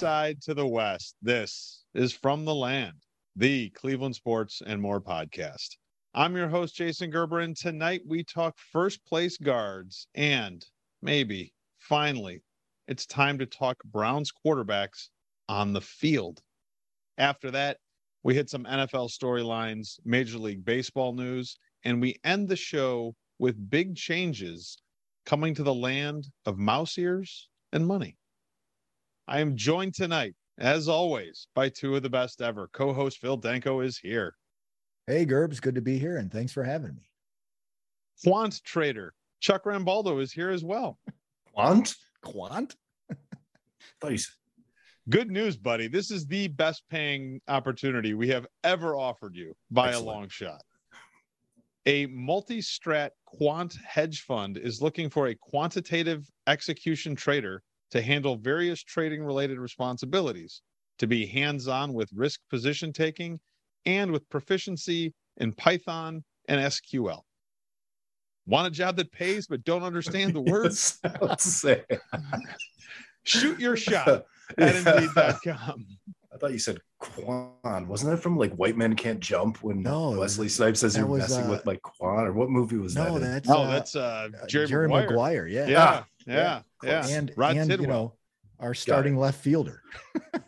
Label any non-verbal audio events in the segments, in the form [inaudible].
Side to the west, this is From the Land, the Cleveland Sports and More podcast. I'm your host, Jason Gerber, and tonight we talk first place guards and maybe, finally, it's time to talk Browns quarterbacks on the field. After that, we hit some NFL storylines, Major League Baseball news, and we end the show with big changes coming to the land of mouse ears and money. I am joined tonight, as always, by two of the best ever. Co host Phil Denko is here. Hey, Gerbs, good to be here, and thanks for having me. Quant trader Chuck Rambaldo is here as well. Quant? Quant? [laughs] thought you said. Good news, buddy. This is the best paying opportunity we have ever offered you by Excellent. a long shot. A multi strat quant hedge fund is looking for a quantitative execution trader to handle various trading related responsibilities, to be hands on with risk position taking, and with proficiency in Python and SQL. Want a job that pays but don't understand the [laughs] words? [laughs] Shoot your shot at [laughs] Indeed.com. I thought you said Quan. Wasn't that from like White Men Can't Jump when no, Wesley Snipes says you're was, messing uh, with my Quan? Or what movie was no, that? That's, oh, that's uh, Jerry, Jerry Maguire. Maguire. Yeah. Yeah. Ah, yeah. Yeah. yeah. And, Rod and Tidwell. you know, our starting left fielder. [laughs]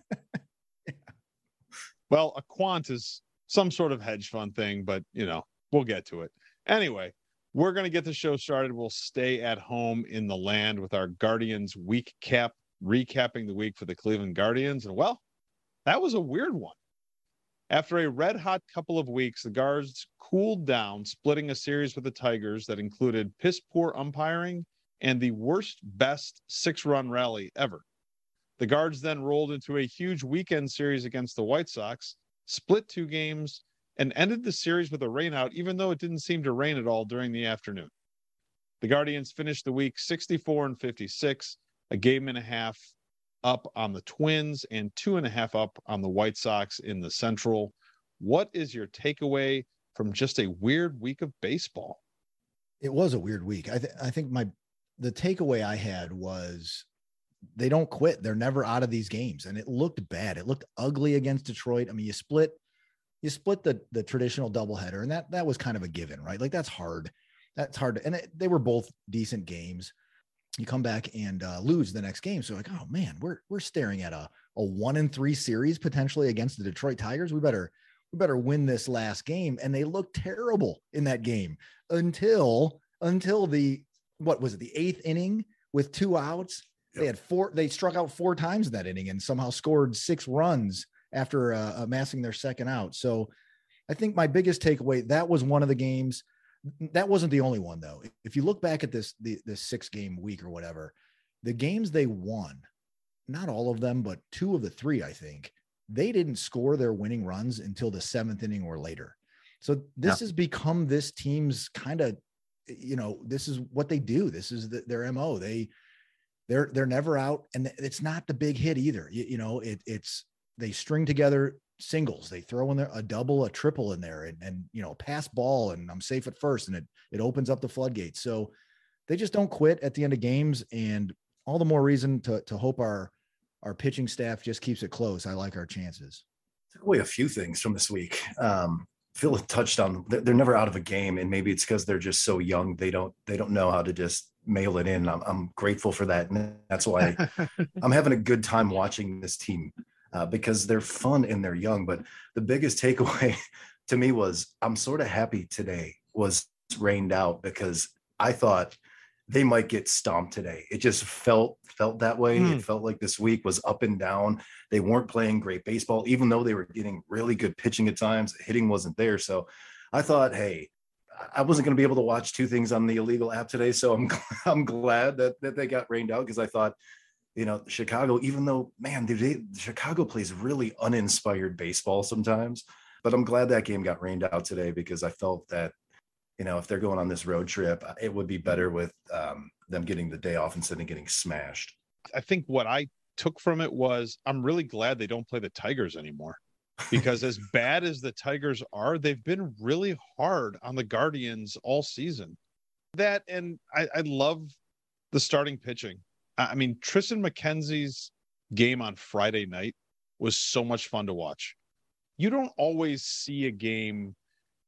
well, a quant is some sort of hedge fund thing, but you know, we'll get to it. Anyway, we're going to get the show started. We'll stay at home in the land with our Guardians week cap, recapping the week for the Cleveland Guardians. And well, that was a weird one. After a red hot couple of weeks, the Guards cooled down, splitting a series with the Tigers that included piss poor umpiring and the worst best six run rally ever. The Guards then rolled into a huge weekend series against the White Sox, split two games, and ended the series with a rainout, even though it didn't seem to rain at all during the afternoon. The Guardians finished the week 64 and 56, a game and a half up on the Twins and two and a half up on the White Sox in the Central. What is your takeaway from just a weird week of baseball? It was a weird week. I, th- I think my the takeaway I had was they don't quit. They're never out of these games, and it looked bad. It looked ugly against Detroit. I mean, you split you split the the traditional doubleheader, and that that was kind of a given, right? Like that's hard. That's hard. And it, they were both decent games. You come back and uh, lose the next game, so like, oh man, we're we're staring at a a one and three series potentially against the Detroit Tigers. We better we better win this last game. And they looked terrible in that game until until the what was it the eighth inning with two outs. Yep. They had four. They struck out four times in that inning and somehow scored six runs after uh, amassing their second out. So, I think my biggest takeaway that was one of the games. That wasn't the only one though. If you look back at this the this six game week or whatever, the games they won, not all of them, but two of the three, I think, they didn't score their winning runs until the seventh inning or later. So this yeah. has become this team's kind of you know this is what they do. This is the, their mo they they're they're never out and it's not the big hit either. You, you know it, it's they string together singles. They throw in there a double a triple in there and, and you know pass ball and i'm safe at first and it it opens up the floodgates. So they just don't quit at the end of games and all the more reason to to hope our our pitching staff just keeps it close. I like our chances. Took away a few things from this week. Um Phil touched on they're never out of a game, and maybe it's because they're just so young they don't they don't know how to just mail it in. I'm, I'm grateful for that, and that's why [laughs] I'm having a good time watching this team uh, because they're fun and they're young. But the biggest takeaway [laughs] to me was I'm sort of happy today was rained out because I thought they might get stomped today. It just felt felt that way. Mm. It hmm. felt like this week was up and down. They weren't playing great baseball, even though they were getting really good pitching at times. Hitting wasn't there. So I thought, hey, I wasn't going to be able to watch two things on the illegal app today. So I'm [laughs] I'm glad that that they got rained out because I thought, you know, Chicago, even though man, they, Chicago plays really uninspired baseball sometimes. But I'm glad that game got rained out today because I felt that you know, if they're going on this road trip, uh, it would be better with um, them getting the day off instead of getting smashed. I think what I took from it was I'm really glad they don't play the Tigers anymore because as [laughs] bad as the Tigers are, they've been really hard on the Guardians all season. That and I, I love the starting pitching. I mean, Tristan McKenzie's game on Friday night was so much fun to watch. You don't always see a game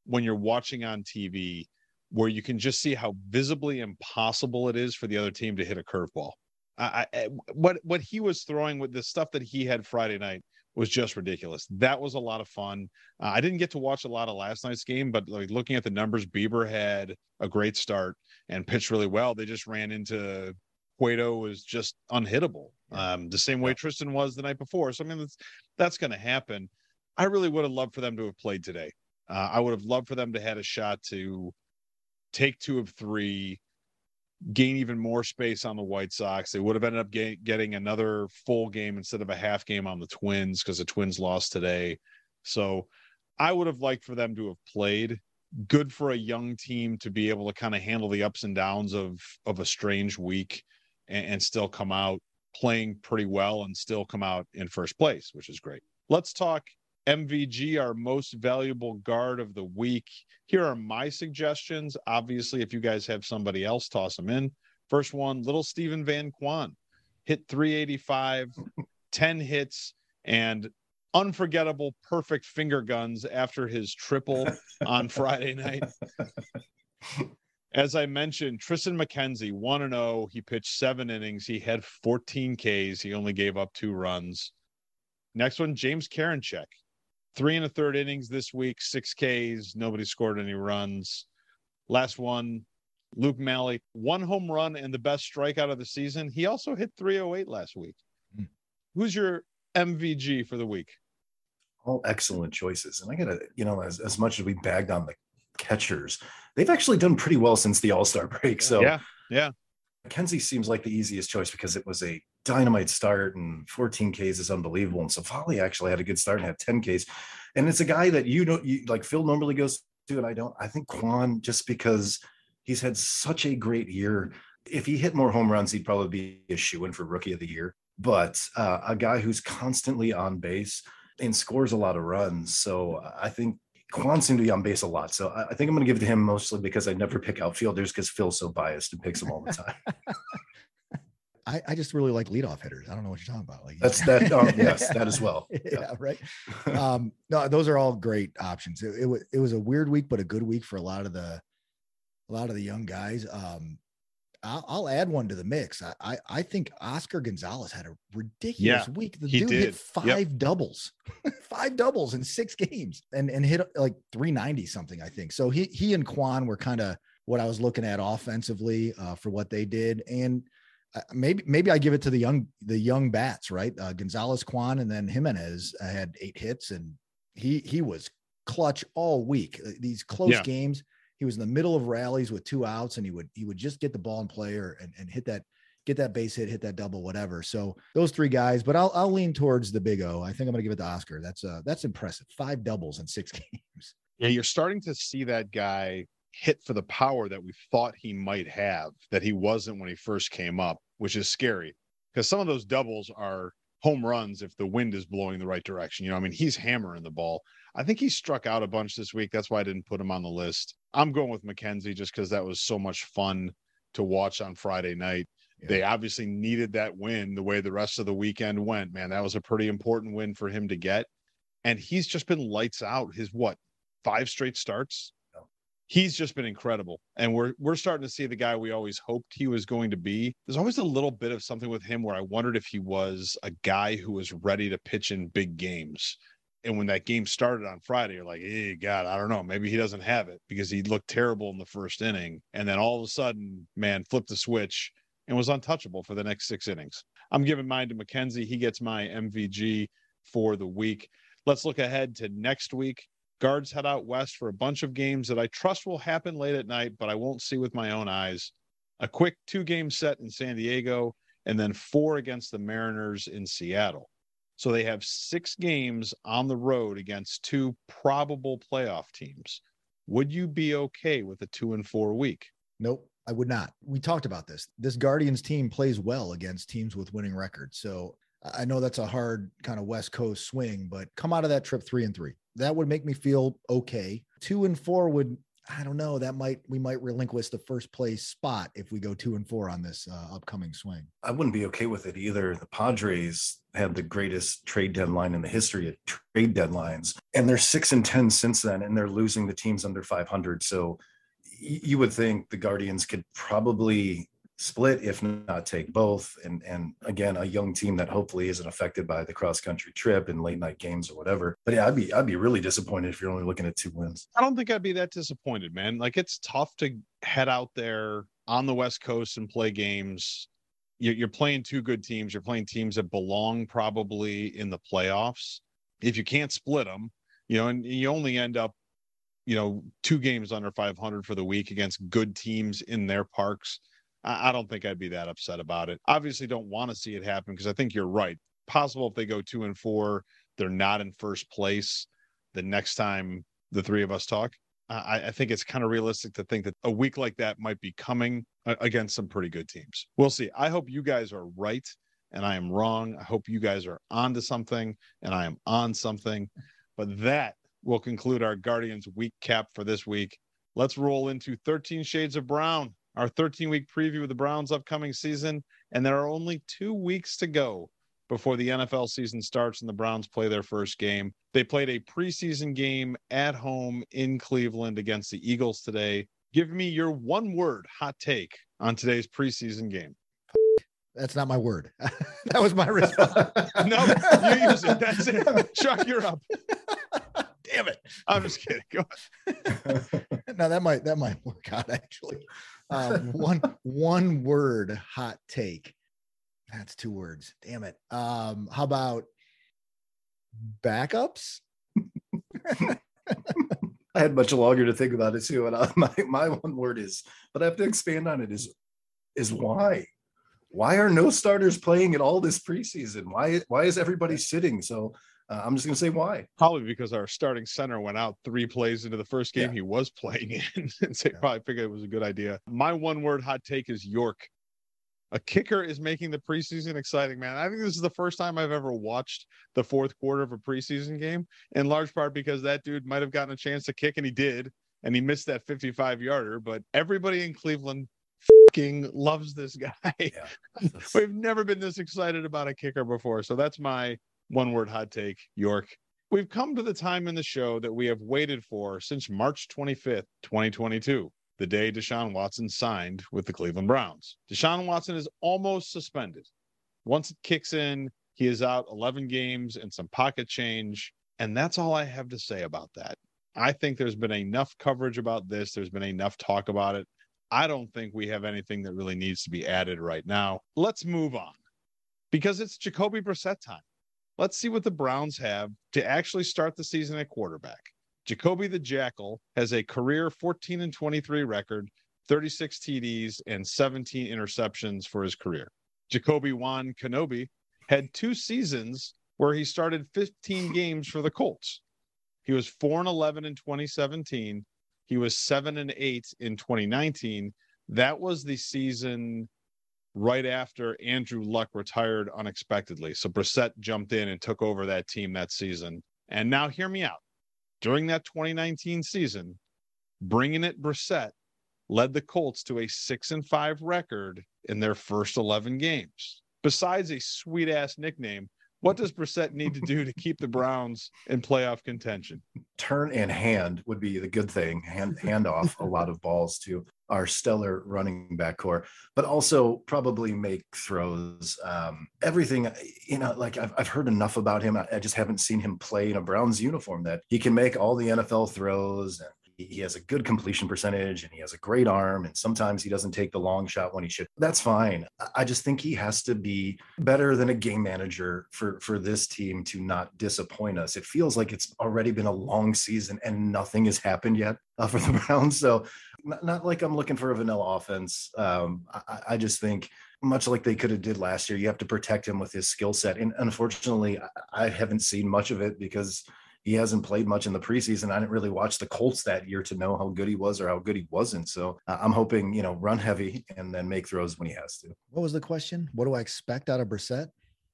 when you're watching on TV where you can just see how visibly impossible it is for the other team to hit a curveball. I, I, what what he was throwing with the stuff that he had Friday night was just ridiculous. That was a lot of fun. Uh, I didn't get to watch a lot of last night's game, but like looking at the numbers, Bieber had a great start and pitched really well. They just ran into Cueto was just unhittable. Um, the same way yeah. Tristan was the night before. So I mean, that's that's going to happen. I really would have loved for them to have played today. Uh, I would have loved for them to have had a shot to take two of three, gain even more space on the White Sox. They would have ended up get, getting another full game instead of a half game on the Twins because the Twins lost today. So I would have liked for them to have played. Good for a young team to be able to kind of handle the ups and downs of of a strange week and, and still come out playing pretty well and still come out in first place, which is great. Let's talk MVG, our most valuable guard of the week. Here are my suggestions. Obviously, if you guys have somebody else, toss them in. First one, little Steven Van Kwan hit 385, 10 hits, and unforgettable perfect finger guns after his triple on [laughs] Friday night. As I mentioned, Tristan McKenzie, 1 0. He pitched seven innings. He had 14 Ks. He only gave up two runs. Next one, James Karinchak, three and a third innings this week, six Ks. Nobody scored any runs. Last one, Luke Maile, one home run and the best strikeout of the season. He also hit 308 last week. Mm. Who's your MVG for the week? All excellent choices. And I got to, you know, as, as much as we bagged on the catchers, they've actually done pretty well since the All Star break. So, yeah, yeah. McKenzie seems like the easiest choice because it was a dynamite start and 14 Ks is unbelievable. And Civale actually had a good start and had 10 Ks. And it's a guy that you know, you like Phil normally goes to, and I don't. I think Kwan, just because he's had such a great year. If he hit more home runs, he'd probably be a shoe in for rookie of the year. But uh, a guy who's constantly on base and scores a lot of runs. So I think Kwan seemed to be on base a lot. So I, think I'm going to give it to him mostly because I never pick outfielders because Phil's so biased and picks them all the [laughs] time. I, I, just really like leadoff hitters. I don't know what you're talking about. Like that's that. Um, [laughs] yes, that as well. [laughs] Yeah, yeah right. Um, no, those are all great options. It, it, was it was a weird week, but a good week for a lot of the a lot of the young guys. Um, I'll, I'll add one to the mix. I, I, I think Oscar Gonzalez had a ridiculous yeah, week. The dude did. hit five yep. doubles, [laughs] five doubles in six games, and and hit like 390 something. I think so. He he and Kwan were kind of what I was looking at offensively uh, for what they did, and uh, maybe maybe I give it to the young the young bats, right? Uh, Gonzalez, Kwan, and then Giménez had eight hits, and he he was clutch all week. Uh, these close yeah. games he was in the middle of rallies with two outs and he would he would just get the ball in play or and, and hit that get that base hit, hit that double, whatever. So those three guys, but I'll I'll lean towards the big O. I think I'm gonna give it to Oscar. That's uh that's impressive. Five doubles in six [laughs] games. Yeah, you're starting to see that guy hit for the power that we thought he might have that he wasn't when he first came up, which is scary because some of those doubles are home runs if the wind is blowing the right direction. You know, I mean, he's hammering the ball. I think he struck out a bunch this week. That's why I didn't put him on the list. I'm going with McKenzie just because that was so much fun to watch on Friday night. Yeah. They obviously needed that win the way the rest of the weekend went. Man, that was a pretty important win for him to get. And he's just been lights out. His what, five straight starts? He's just been incredible. And we're we're starting to see the guy we always hoped he was going to be. There's always a little bit of something with him where I wondered if he was a guy who was ready to pitch in big games and when that game started on Friday, you're like, hey, God, I don't know. Maybe he doesn't have it because he looked terrible in the first inning. And then all of a sudden, man, flipped the switch and was untouchable for the next six innings. I'm giving mine to McKenzie. He gets my MVG for the week. Let's look ahead to next week. Guards head out west for a bunch of games that I trust will happen late at night, but I won't see with my own eyes. A quick two game set in San Diego, and then four against the Mariners in Seattle. So they have six games on the road against two probable playoff teams. Would you be okay with a two and four week? Nope, I would not. We talked about this. This Guardians team plays well against teams with winning records. So I know that's a hard kind of West Coast swing, but come out of that trip three and three. That would make me feel okay. Two and four would I don't know. That might we might relinquish the first place spot if we go two and four on this uh, upcoming swing. I wouldn't be okay with it either. The Padres had the greatest trade deadline in the history of trade deadlines, and they're six and ten since then, and they're losing the teams under 500. So you would think the Guardians could probably split, if not take both. And and again, a young team that hopefully isn't affected by the cross country trip and late night games or whatever. But yeah, I'd be I'd be really disappointed if you're only looking at two wins. I don't think I'd be that disappointed, man. Like it's tough to head out there on the West Coast and play games. You're playing two good teams. You're playing teams that belong probably in the playoffs. If you can't split them, you know, and you only end up you know, two games under 500 for the week against good teams in their parks. I, don't think I'd be that upset about it. Obviously, don't want to see it happen because I think you're right. Possible if they go two and four, they're not in first place the next time the three of us talk. I, I think it's kind of realistic to think that a week like that might be coming against some pretty good teams. We'll see. I hope you guys are right and I am wrong. I hope you guys are onto something and I am on something. But that will conclude our Guardians week cap for this week. Let's roll into 13 Shades of Brown, our 13 week preview of the Browns' upcoming season. And there are only two weeks to go before the NFL season starts and the Browns play their first game. They played a preseason game at home in Cleveland against the Eagles today. Give me your one word hot take on today's preseason game. That's not my word. [laughs] that was my response. [laughs] no, you use it. That's it. Chuck, you're up. [laughs] Damn it. I'm just kidding. Go [laughs] now that might that might work out actually. Um, one one word hot take. That's two words. Damn it. Um, how about backups? [laughs] I had much longer to think about it too, and I, my my one word is, but I have to expand on it. Is is why? Why are no starters playing at all this preseason? Why why is everybody sitting? So uh, I'm just going to say why. Probably because our starting center went out three plays into the first game yeah. he was playing [laughs] in, and so yeah. probably figured it was a good idea. My one word hot take is York. A kicker is making the preseason exciting, man. I think this is the first time I've ever watched the fourth quarter of a preseason game, in large part because that dude might have gotten a chance to kick, and he did, and he missed that 55 yarder. But everybody in Cleveland fucking loves this [laughs] guy. Yeah. We've never been this excited about a kicker before. So that's my one word hot take, York. We've come to the time in the show that we have waited for since March 25th, 2022, the day Deshaun Watson signed with the Cleveland Browns. Deshaun Watson is almost suspended. Once it kicks in, he is out 11 games and some pocket change. And that's all I have to say about that. I think there's been enough coverage about this. There's been enough talk about it. I don't think we have anything that really needs to be added right now. Let's move on because it's Jacoby Brissett time. Let's see what the Browns have to actually start the season at quarterback. Jacoby the Jackal has a career 14 and 23 record, 36 TDs, and 17 interceptions for his career. Jacoby Wan Kenobi had two seasons where he started 15 games for the Colts. He was 4 and 11 in 2017. He was 7 and 8 in 2019. That was the season right after Andrew Luck retired unexpectedly. So Brissett jumped in and took over that team that season. And now, hear me out. During that 2019 season, bringing it Brissett led the Colts to a six and five record in their first 11 games. Besides a sweet ass nickname, what does Brissett need to do to [laughs] keep the Browns in playoff contention? Turn and hand would be the good thing. Hand hand off a lot of balls to our stellar running back core, but also probably make throws. Um, everything, you know, like I've, I've heard enough about him. I, I just haven't seen him play in a Browns uniform that he can make all the NFL throws and he has a good completion percentage and he has a great arm and sometimes he doesn't take the long shot when he should that's fine i just think he has to be better than a game manager for for this team to not disappoint us it feels like it's already been a long season and nothing has happened yet uh, for the [laughs] browns so not, not, like i'm looking for a vanilla offense um, I, I just think much like they could have did last year you have to protect him with his skill set and unfortunately I, I haven't seen much of it because he hasn't played much in the preseason. I didn't really watch the Colts that year to know how good he was or how good he wasn't. So uh, I'm hoping, you know, run heavy and then make throws when he has to. What was the question? What do I expect out of Brissett?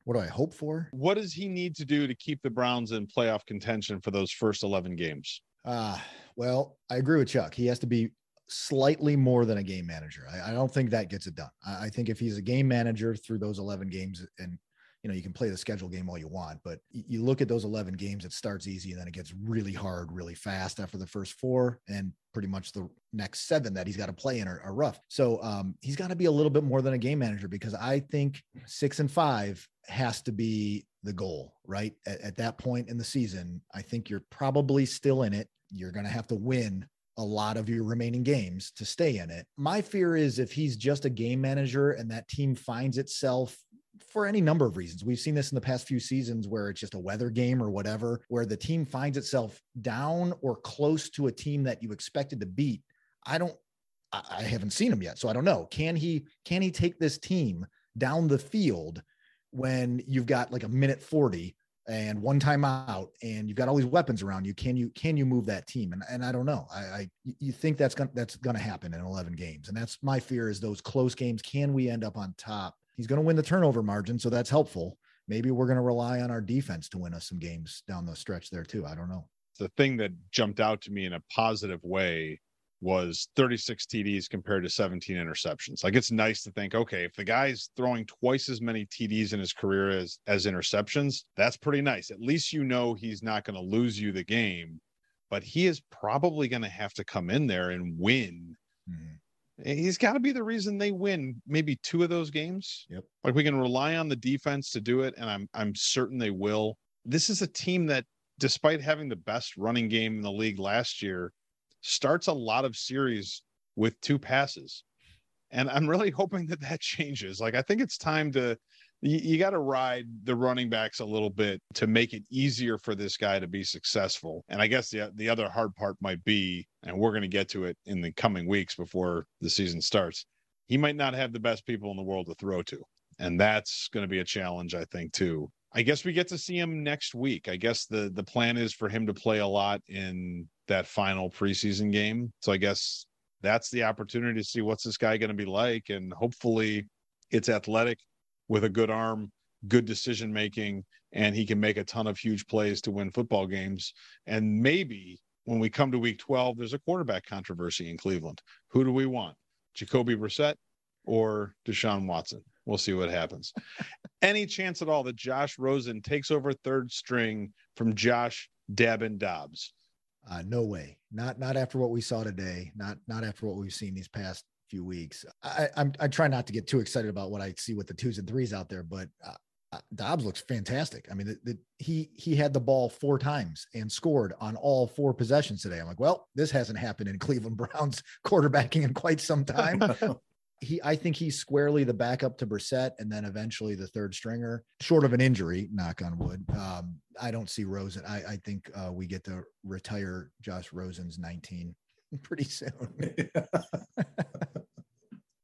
What do I hope for? What does he need to do to keep the Browns in playoff contention for those first 11 games? Uh, Well, I agree with Chuck. He has to be slightly more than a game manager. I, I don't think that gets it done. I, I, think if he's a game manager through those 11 games and you know, you can play the schedule game all you want, but you look at those 11 games, it starts easy and then it gets really hard, really fast after the first four. And pretty much the next seven that he's got to play in are, are rough. So um, he's got to be a little bit more than a game manager because I think six and five has to be the goal, right? At, at that point in the season, I think you're probably still in it. You're going to have to win a lot of your remaining games to stay in it. My fear is if he's just a game manager and that team finds itself for any number of reasons. We've seen this in the past few seasons where it's just a weather game or whatever, where the team finds itself down or close to a team that you expected to beat. I don't I haven't seen him yet, so I don't know. Can he can he take this team down the field when you've got like a minute 40 and one time out and you've got all these weapons around you can you can you move that team and, and i don't know I, I you think that's gonna that's gonna happen in 11 games and that's my fear is those close games can we end up on top he's to win the turnover margin, so that's helpful. Maybe we're to rely on our defense to win us some games down the stretch there too. I don't know. The thing that jumped out to me in a positive way was 36 TDs compared to 17 interceptions. Like it's nice to think, okay, if the guy's throwing twice as many TDs in his career as as interceptions, that's pretty nice. At least you know he's not going to lose you the game, but he is probably going to have to come in there and win mm-hmm. He's got to be the reason they win maybe two of those games. Yep. Like we can rely on the defense to do it, and I'm I'm certain they will. This is a team that, despite having the best running game in the league last year, starts a lot of series with two passes. And I'm really [laughs] hoping that that changes. Like I think it's time to you, you got to ride the running backs a little bit to make it easier for this guy to be successful. And I guess the the other hard part might be, and we're going to get to it in the coming weeks before the season starts. He might not have the best people in the world to throw to, and that's going to be a challenge, I think, too. I guess we get to see him next week. I guess the the plan is for him to play a lot in that final preseason game. So I guess that's the opportunity to see what's this guy going to be like, and hopefully it's athletic with a good arm, good decision making, and he can make a ton of huge plays to win football games. And maybe when we come to week 12, there's a quarterback controversy in Cleveland. Who do we want? Jacoby Brissett or Deshaun Watson? We'll see what happens. [laughs] Any chance at all that Josh Rosen takes over third string from Josh Dabin Dobbs? Uh, no way. Not not after what we saw today. Not not after what we've seen these past few weeks. I, I'm I try not to get too excited about what I see with the twos and threes out there, but uh, uh Dobbs looks fantastic. I mean, the, the, he he had the ball four times and scored on all four possessions today. I'm like, well, this hasn't happened in Cleveland Browns [laughs] quarterbacking in quite some time. [laughs] he, I think he's squarely the backup to Brissett, and then eventually the third stringer, short of an injury. Knock on wood. Um, I don't see Rosen. I, I think uh, we get to retire Josh Rosen's 19 [laughs] pretty soon. [laughs]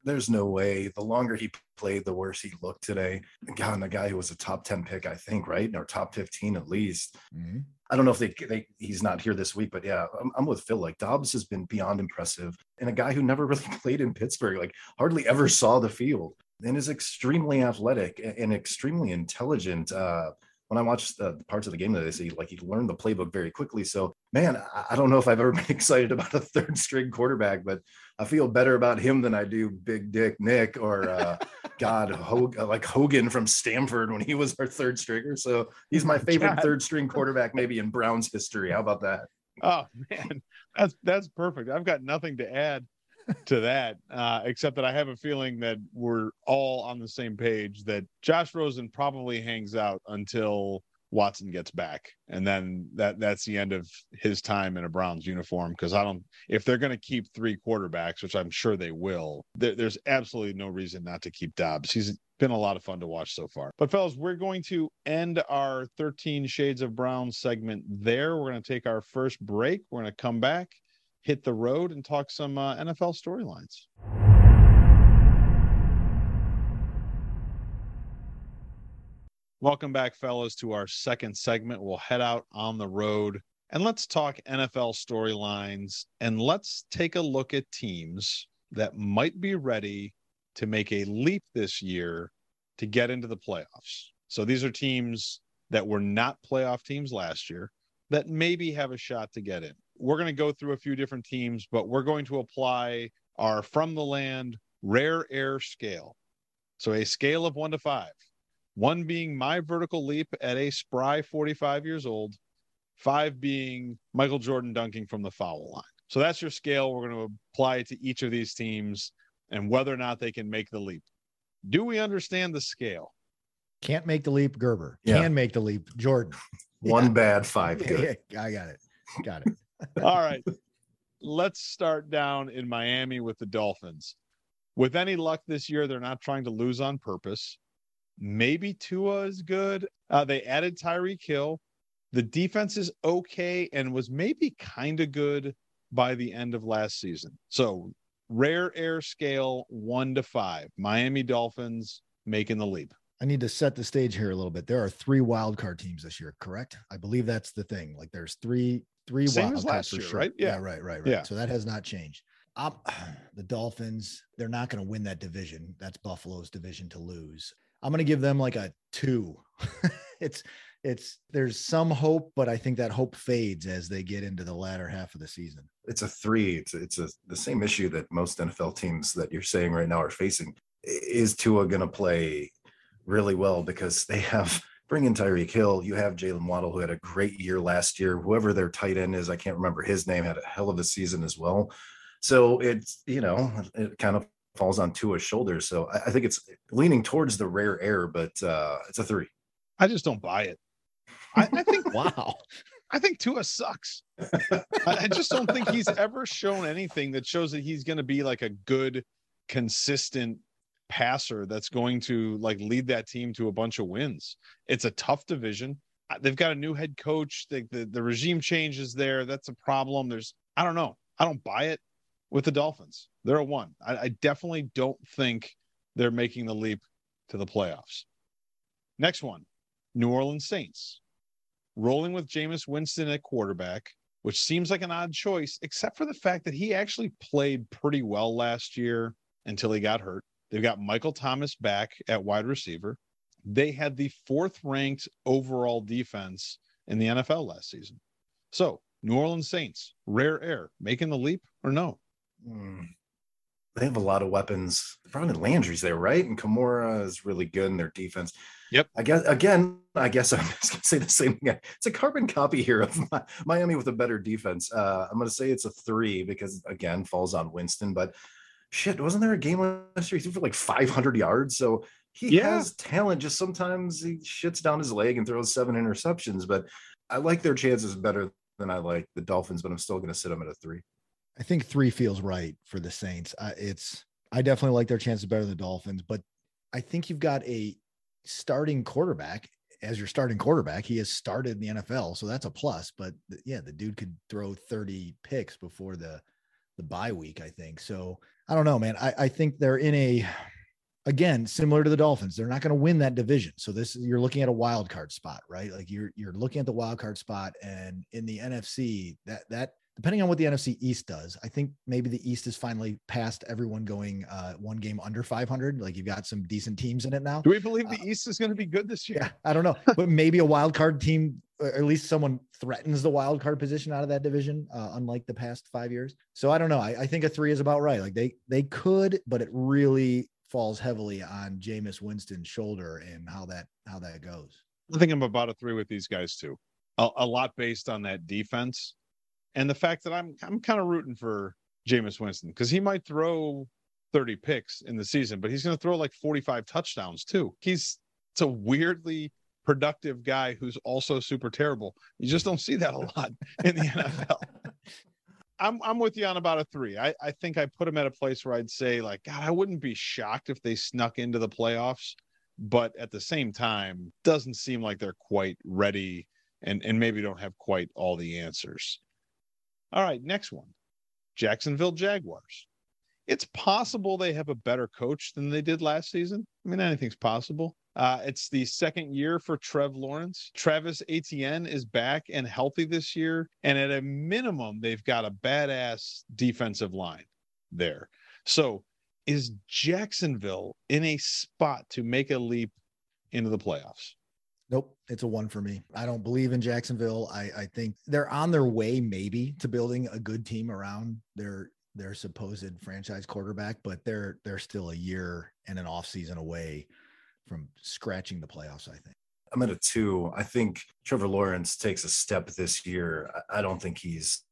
There's no way. The longer he played, the worse he looked today. God, and the guy who was a top 10 pick, I think, right? Or top 15 at least. Mm-hmm. I don't know if they, they he's not here this week, but yeah, I'm, I'm, with Phil. Like Dobbs has been beyond impressive, and a guy who never [laughs] really played in Pittsburgh, like hardly ever saw the field, and is extremely athletic and extremely intelligent. Uh, when I watched the parts of the game that they see, like he learned the playbook very quickly. So, man, I don't know if I've ever [laughs] been excited about a third string quarterback, but I feel better about him than I do Big Dick Nick or uh, [laughs] God, Hog- like Hogan from Stanford when he was our third stringer. So he's my favorite God. third string quarterback, maybe in Browns history. How about that? Oh man, that's that's perfect. I've got nothing to add [laughs] to that, uh, except that I have a feeling that we're all on the same page that Josh Rosen probably hangs out until Watson gets back, and then that that's the end of his time in a Browns uniform. Because I don't, if they're going to keep three quarterbacks, which I'm sure they will, there, there's absolutely no reason not to keep Dobbs. He's been a lot of fun to watch so far. But fellas, we're going to end our 13 Shades of Brown segment there. We're going to take our first break. We're going to come back hit the road and talk some uh, NFL storylines. Welcome back, fellas, to our second segment. We'll head out on the road and let's talk NFL storylines and let's take a look at teams that might be ready to make a leap this year to get into the playoffs. So these are teams that were not playoff teams last year that maybe have a shot to get in. We're going to go through a few different teams, but we're going to apply our from the land rare air scale. So a scale of one to five, one being my vertical leap at a spry 45 years old, five being Michael Jordan dunking from the foul line. So that's your scale. We're going to apply it to each of these teams and whether or not they can make the leap. Do we understand the scale? Can't make the leap, Gerber. Yeah. Can make the leap, Jordan. One Yeah. bad, five [laughs] good. I got it. Got it. All right. Let's start down in Miami with the Dolphins. With any luck this year, they're not trying to lose on purpose. Maybe Tua is good. Uh, they added Tyreek Hill. The defense is okay and was maybe kind of good by the end of last season. So, rare air scale one to five. Miami Dolphins making the leap. I need to set the stage here a little bit. There are three wild card teams this year, correct? I believe that's the thing. Like there's three, three Same wild as last year, sure. right? Yeah. right, right, right. Yeah. So that has not changed. Um, [clears throat] the Dolphins, they're not going to win that division. That's Buffalo's division to lose. I'm going to give them like a two. [laughs] it's, it's, there's some hope, but I think that hope fades as they get into the latter half of the season. It's a three. It's it's a the same issue that most NFL teams that you're saying right now are facing. Is Tua going to play really well because they have bring in Tyreek Hill. You have Jaylen Waddle who had a great year last year. Whoever their tight end is, I can't remember his name, had a hell of a season as well. So it's you know it kind of falls on Tua's shoulders. So I, I think it's leaning towards the rare air, but uh, it's a three. I just don't buy it. I, I think [laughs] Wow. I think Tua sucks. I, I just don't think he's ever shown anything that shows that he's going to be like a good, consistent passer that's going to like lead that team to a bunch of wins. It's a tough division. Uh, They've got a new head coach. The, the, the regime change is there. That's a problem. There's, I don't know. I don't buy it with the Dolphins. They're a one. I, I definitely don't think they're making the leap to the playoffs. Next one New Orleans Saints rolling with Jameis Winston at quarterback, which seems like an odd choice, except for the fact that he actually played pretty well last year until he got hurt. They've got Michael Thomas back at wide receiver. They had the fourth ranked overall defense in the NFL last season. So, New Orleans Saints, rare air, making the leap or no? Hmm. They have a lot of weapons. Probably Landry's there, right? And Kamara is really good in their defense. Yep. I guess again, I guess [laughs] I'm just gonna say the same thing. It's a carbon copy here of Mi- Miami with a better defense. Uh, I'm gonna say it's a three because again falls on Winston. But shit, wasn't there a game last year he threw for like 500 yards? So he Yeah. has talent. Just sometimes he shits down his leg and throws seven interceptions. But I like their chances better than I like the Dolphins. But I'm still gonna sit them at a three. I think three feels right for the Saints. Uh, it's I definitely like their chances better than the Dolphins, but I think you've got a starting quarterback as your starting quarterback. He has started in the NFL, so that's a plus. But yeah, the dude could throw 30 picks before the the bye week, I think. So I don't know, man. I, I think they're in a again similar to the Dolphins. They're not going to win that division. So this you're looking at a wild card spot, right? Like you're you're looking at the wild card spot, and in the NFC, that that depending on what the NFC East does, I think maybe the East is finally past everyone going uh, one game under 500. Like you've got some decent teams in it now. Do we believe the East is going to be good this year? Yeah, I don't know, but maybe a wild card team, at least someone threatens the wild card position out of that division, uh, unlike the past five years. So I don't know. I, I think a three is about right. Like they they could, but it really falls heavily on Jameis Winston's shoulder and how that how that goes. I think I'm about a three with these guys too. A, a lot based on that defense and the fact that I'm I'm kind of rooting for Jameis Winston because he might throw 30 picks in the season, but he's going to throw like 45 touchdowns too. He's it's a weirdly productive guy who's also super terrible. You just don't see that a lot in the NFL. [laughs] I'm I'm with you on about a three. I, I think I put him at a place where I'd say like God, I wouldn't be shocked if they snuck into the playoffs, but at the same time, doesn't seem like they're quite ready and and maybe don't have quite all the answers. All right, next one. Jacksonville Jaguars. It's possible they have a better coach than they did last season. I mean, anything's possible. Uh, it's the second year for Trev Lawrence. Travis Etienne is back and healthy this year. And at a minimum, they've got a badass defensive line there. So is Jacksonville in a spot to make a leap into the playoffs? Nope, it's a one for me. I don't believe in Jacksonville. I, I think they're on their way, maybe, to building a good team around their their supposed franchise quarterback, but they're they're still a year and an off season away from scratching the playoffs. I think. I'm at a two. I think Trevor Lawrence takes a step this year. I don't think he's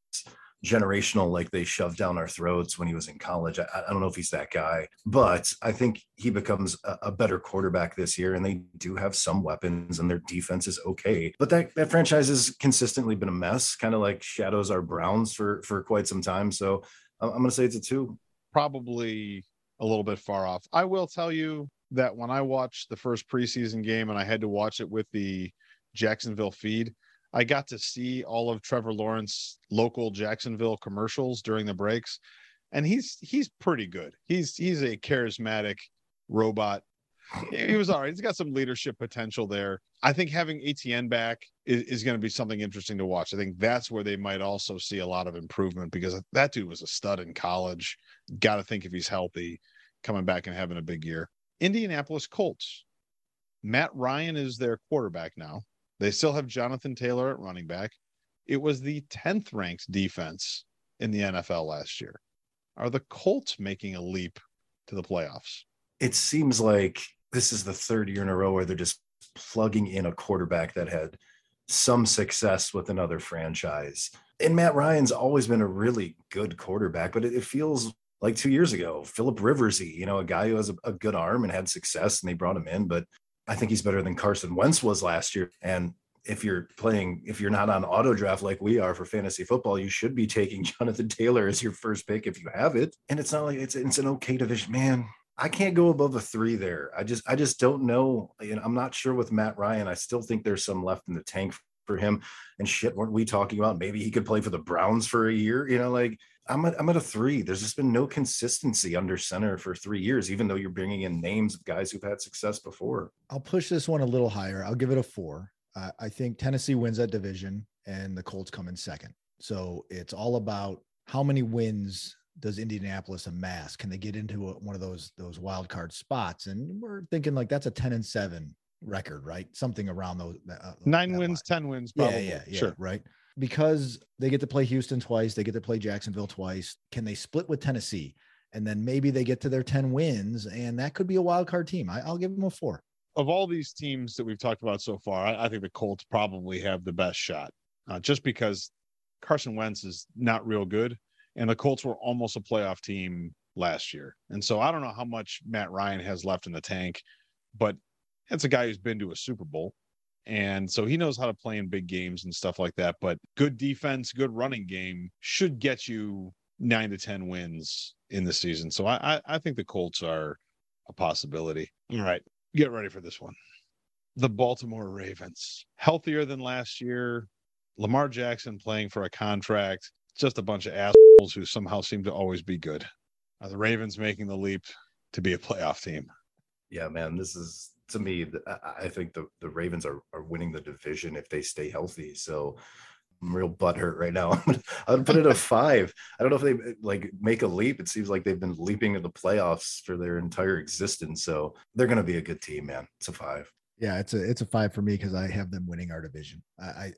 generational like they shoved down our throats when he was in college. I, I, don't know if he's that guy, but I think he becomes a, a, better quarterback this year. And they do have some weapons, and their defense is okay. But that that franchise has consistently been a mess, kind of like shadows our Browns for for quite some time. So I'm, I'm going to say it's a two. Probably a little bit far off. I will tell you that when I watched the first preseason game and I had to watch it with the Jacksonville feed, I got to see all of Trevor Lawrence local Jacksonville commercials during the breaks, and he's he's pretty good. He's he's a charismatic robot. He was all right. He's got some leadership potential there. I think having Etienne back is, is going to be something interesting to watch. I think that's where they might also see a lot of improvement because that dude was a stud in college. Got to think if he's healthy, coming back and having a big year. Indianapolis Colts. Matt Ryan is their quarterback now. They still have Jonathan Taylor at running back. It was the 10th ranked defense in the NFL last year. Are the Colts making a leap to the playoffs? It seems like this is the third year in a row where they're just plugging in a quarterback that had some success with another franchise. And Matt Ryan's always been a really good quarterback, but it, feels like two years ago, Philip Riversy, you know, a guy who has a, a, good arm and had success, and they brought him in. But I think he's better than Carson Wentz was last year. And if you're playing, if you're not on auto draft like we are for fantasy football, you should be taking [laughs] Jonathan Taylor as your first pick if you have it. And it's not like it's it's an okay division, man. I can't go above a three there. I just I just don't know. Know, I'm not sure with Matt Ryan. I still think there's some left in the tank for him. And shit, weren't we talking about maybe he could play for the Browns for a year? You know, like I'm at, I'm at a three. There's just been no consistency under center for three years, even though you're bringing in names of guys who've had success before. I'll push this one a little higher. I'll give it a four. Uh, I think Tennessee wins that division and the Colts come in second. So it's all about how many wins does Indianapolis amass? Can they get into a, one of those those wild card spots? And we're thinking like that's a ten and seven record, right? Something around those uh, nine wins, line. ten wins, probably. Yeah, yeah, yeah, sure, right because they get to play Houston twice, they get to play Jacksonville twice. Can they split with Tennessee? And then maybe they get to their 10 wins, and that could be a wild card team. I, will give them a four. Of all these teams that we've talked about so far, I, I think the Colts probably have the best shot, uh, just because Carson Wentz is not real good, and the Colts were almost a playoff team last year. And so I don't know how much Matt Ryan has left in the tank, but it's a guy who's been to a Super Bowl. And so he knows how to play in big games and stuff like that. But good defense, good running game should get you nine to 10 wins in the season. So I, I, think the Colts are a possibility. All right, get ready for this one. The Baltimore Ravens, healthier than last year. Lamar Jackson playing for a contract, just a bunch of assholes who somehow seem to always be good. Are the Ravens making the leap to be a playoff team? Yeah, man, this is to me, I think the, the Ravens are, are winning the division if they stay healthy. So I'm real butthurt right now. [laughs] I would put it a [laughs] five. I don't know if they like make a leap. It seems like they've been leaping to the playoffs for their entire existence. So they're going to be a good team, man. It's a five. Yeah, it's a it's a five for me because I have them winning our division. I, I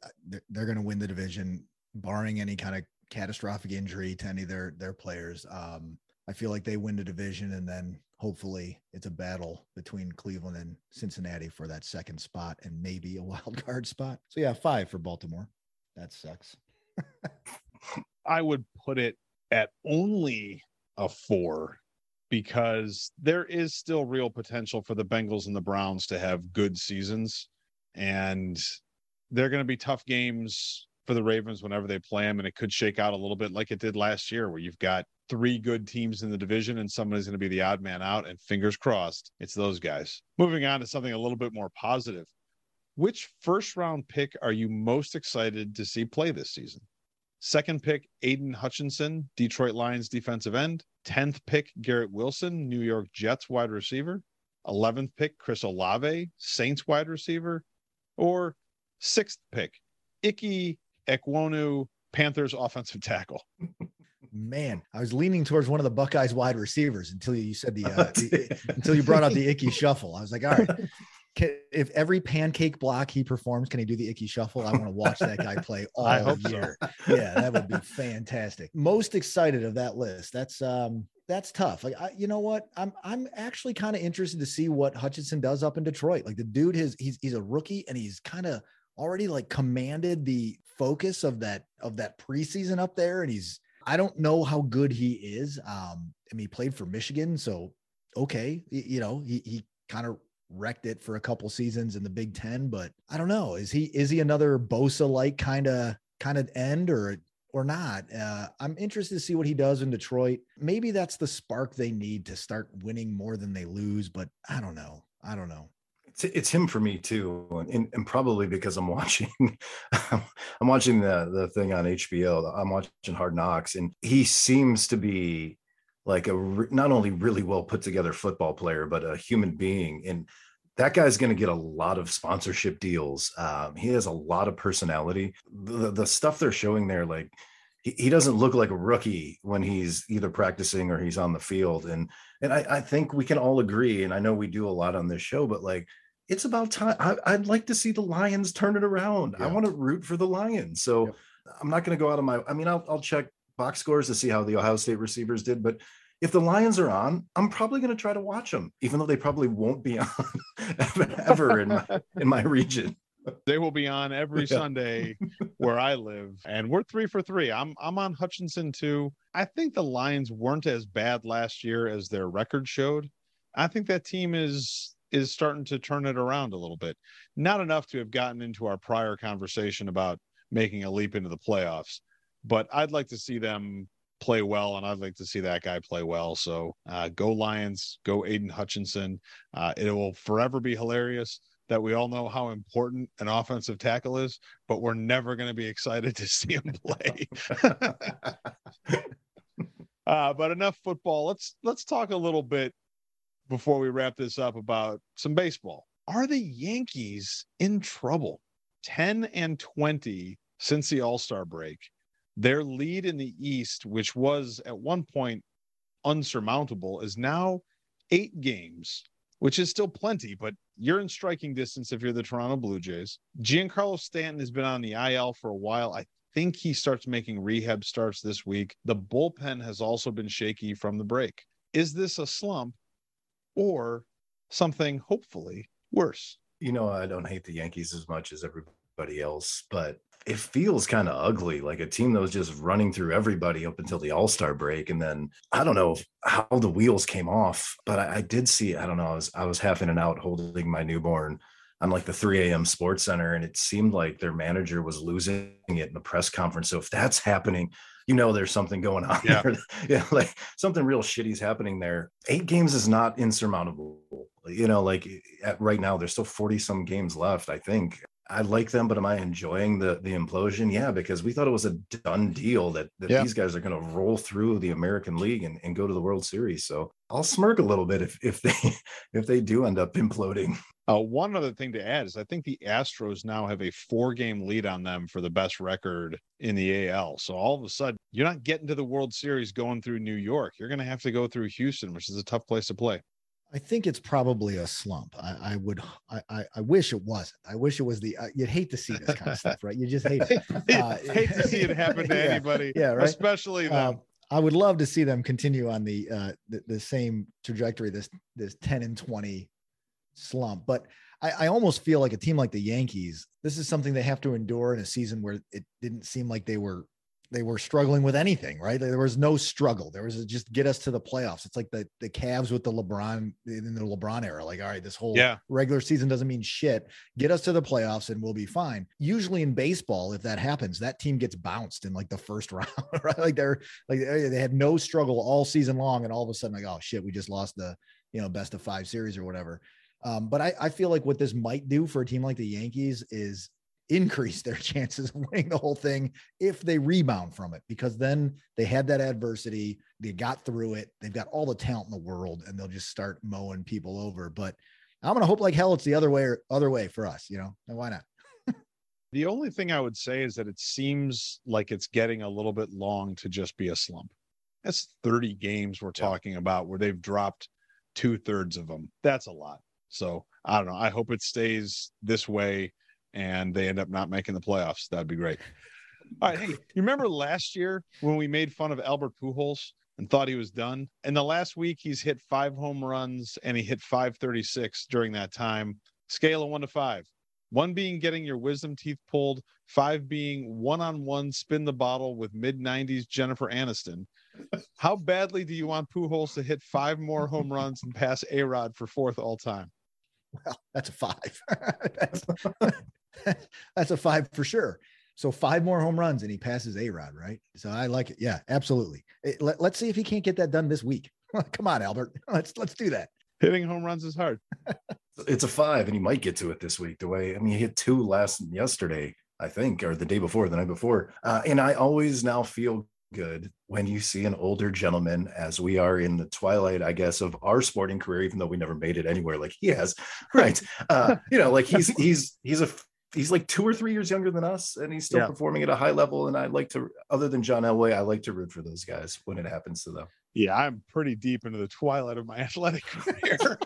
they're going to win the division, barring any kind of catastrophic injury to any of their their players. Um, I feel like they win the division, and then hopefully it's a battle between Cleveland and Cincinnati for that second spot and maybe a [laughs] wild card spot. So yeah, five for Baltimore. That sucks. [laughs] I would put it at only a four because there is still real potential for the Bengals and the Browns to have good seasons. And they're going to be tough games for the Ravens whenever they play them. And it could shake out a little bit like it did last year, where you've got three good teams in the division and somebody's going to be the odd man out. And fingers crossed, it's those guys. Moving on to something a little bit more positive. Which first round pick are you most excited to see play this season? Second pick, Aidan Hutchinson, Detroit Lions defensive end. 10th pick, Garrett Wilson, New York Jets wide receiver. 11th pick, Chris Olave, Saints wide receiver. Or sixth pick, Ike Ekwonu, Panthers offensive tackle. Man, I was leaning towards one of the Buckeyes wide receivers until you said the, uh, [laughs] the until you brought out the Ickey Shuffle. I was like, all right, [laughs] can, if every pancake block he performs, can he do the Ickey Shuffle? I want to watch that guy play [laughs] all I year. So. Yeah, that would be fantastic. Most excited of that list. That's um that's tough. Like I, you know what? I'm I'm actually kind of interested to see what Hutchinson does up in Detroit. Like the dude has he's he's a rookie and he's kind of already like commanded the focus of that of that preseason up there and he's I don't know how good he is. Um I mean he played for Michigan, so okay, you know, he he kind of wrecked it for a couple seasons in the Big 10, but I don't know. Is he is he another Bosa like kind of kind of end or or not. Uh, I'm interested to see what he does in Detroit. Maybe that's the spark they need to start winning more than they lose, but I don't know. I don't know. It's, it's him for me too, and, and probably because I'm [laughs] watching, I'm watching the the thing on HBO. I'm watching Hard Knocks, and he seems to be like a not only really well put together football player, but a human being. And that guy's going to get a lot of sponsorship deals. Um, he has a lot of personality. The, the stuff they're showing there, like he, he, doesn't look like a rookie when he's either practicing or he's on the field. And and I, I think we can all agree, and I know we do a lot on this show, but like it's about time. I, would like to see the Lions turn it around. Yeah. I want to root for the Lions. So yep. I'm not going to go out of my. I mean, I'll, I'll check box scores to see how the Ohio State receivers did, but if the Lions are on, I'm probably going to try to watch them, even though they probably won't be [laughs] on [laughs] ever in my, in my region. They will be on every yeah. Sunday where I live, and we're three for three. I'm I'm on Hutchinson too. I think the Lions weren't as bad last year as their record showed. I think that team is is starting to turn it around a little bit. Not enough to have gotten into our prior conversation about making a leap into the playoffs, but I'd like to see them play well, and I'd like to see that guy play well. So uh, go Lions, go Aidan Hutchinson. Uh, it will forever be hilarious that we all know how important an offensive tackle is, but we're never going to be excited to see him play. [laughs] [laughs] uh, but enough football. Let's let's talk a little bit before we wrap this up about some baseball. Are the Yankees in trouble? 10 and 20 since the All Star break. Their lead in the East, which was at one point unsurmountable, is now eight games, which is still plenty, but you're in striking distance if you're the Toronto Blue Jays. Giancarlo Stanton has been on the IL for a while. I think he starts making rehab starts this week. The bullpen has also been shaky from the break. Is this a slump or something hopefully worse? You know, I don't hate the Yankees as much as everybody else, but it feels kind of ugly, like a team that was just running through everybody up until the All Star break, and then I don't know how the wheels came off, but I, I, did see. I don't know. I was I was half in and out holding my newborn on like the 3 a.m. Sports Center, and it seemed like their manager was losing it in the press conference. So if that's happening, you know there's something going on yeah. there. [laughs] yeah, like something real shitty's happening there. Eight games is not insurmountable. You know, like at, right now, there's still 40 some games left, I think. I like them, but am I enjoying the the implosion? Yeah, because we thought it was a done deal that, that yeah. these guys are going to roll through the American League and, and go to the World Series. So I'll smirk a little bit if if they [laughs] if they do end up imploding. Uh, one other thing to add is I think the Astros now have a four game lead on them for the best record in the AL. So all of a sudden, you're not getting to the World Series going through New York. You're going to have to go through Houston, which is a tough place to play. I think it's probably a slump. I, I would, I, I, wish it wasn't. I wish it was the. Uh, you'd hate to see this kind of stuff, right? You just hate it. [laughs] Uh, hate to see it happen to [laughs] yeah, anybody. Yeah, right. Especially them. Um, I would love to see them continue on the, uh, the the same trajectory. This this ten and twenty slump, but I, I almost feel like a team like the Yankees. This is something they have to endure in a season where it didn't seem like they were they were struggling with anything, right? There was no struggle. There was just get us to the playoffs. It's like the the Cavs with the LeBron in the LeBron era. Like, all right, this whole yeah. regular season doesn't mean shit. Get us to the playoffs and we'll be fine. Usually in baseball, if that happens, that team gets bounced in like the first [laughs] round, right? Like they're like they had no struggle all season long, and all of a sudden, like, oh shit, we just lost the you know best of five series or whatever. Um, but I, I feel like what this might do for a team like the Yankees is increase their [laughs] chances of winning the whole thing if they rebound from it because then they had that adversity they got through it they've got all the talent in the world and they'll just start mowing people over. But i'm going to hope like hell it's the other way or other way for us you know? And why not? [laughs] The only thing i would say is that it seems like it's getting a little bit long to just be a slump. That's 30 games we're talking about where they've dropped two thirds of them that's a lot. So I don't know. I hope it stays this way and they end up not making the playoffs. That'd be great. [laughs] All right. Hey, you remember last year when we made fun of Albert Pujols and thought he was done? In the last week, he's hit five home runs and he hit 536 during that time. Scale of one to five. One being getting your wisdom teeth pulled, five being one on one spin the bottle with mid 90s Jennifer Aniston. How badly do you want Pujols to hit five more home runs and pass A Rod for fourth all time? Well, that's a five. [laughs] that's, [laughs] that's a five for sure. So five more home runs and he passes A Rod, right? So I like it. Yeah, absolutely. It, let, let's see if he can't get that done this week. [laughs] Come on, Albert. [laughs] Let's let's do that. Hitting home runs is hard. it's a five, and he might get to it this week. The way I mean, he hit two last yesterday, I think, or the day before, the night before. Uh, and I always now feel good when you see an older gentleman, as we are in the twilight, I guess, of our sporting career, even though we never made it anywhere like he has. Right? Uh, you know, like he's he's he's a he's like two or three years younger than us, and he's still yeah. performing at a high level. And I like to, other than John Elway, I like to root for those guys when it happens to them yeah, I'm pretty deep into the twilight of my [laughs] athletic career.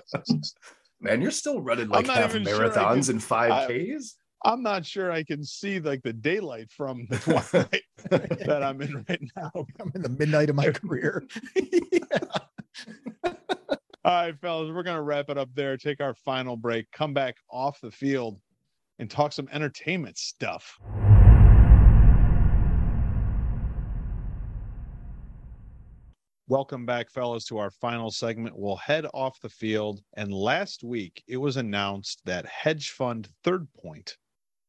[laughs] Man, you're still running like half marathons sure and five Ks. I'm not sure I can see like the daylight from the twilight [laughs] that I'm in right now. I'm in the midnight of my career. All right, fellas, we're gonna wrap it up there. Take our final break. Come back off the field and talk some entertainment stuff. Welcome back, fellas, to our final segment. We'll head off the field. And last week, it was announced that hedge fund Third Point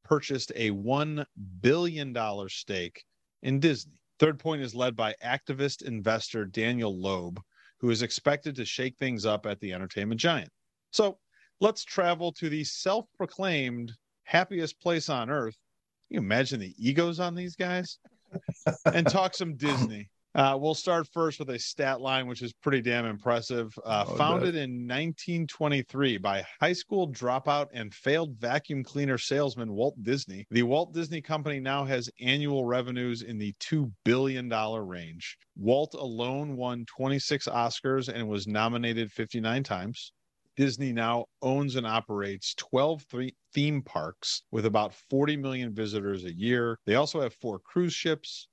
purchased a $1 billion stake in Disney. Third Point is led by activist investor Daniel Loeb, who is expected to shake things up at the entertainment giant. So let's travel to the self proclaimed happiest place on earth. Can you imagine the egos on these guys? [laughs] and talk some Disney. Uh, we'll start first with a stat line, which is pretty damn impressive. Uh, oh, founded in 1923 by high school dropout and failed vacuum cleaner salesman Walt Disney, the Walt Disney Company now has annual revenues in the $2 billion range. Walt alone won 26 Oscars and was nominated 59 times. Disney now owns and operates 12 theme parks with about 40 million visitors a year. They also have four cruise ships,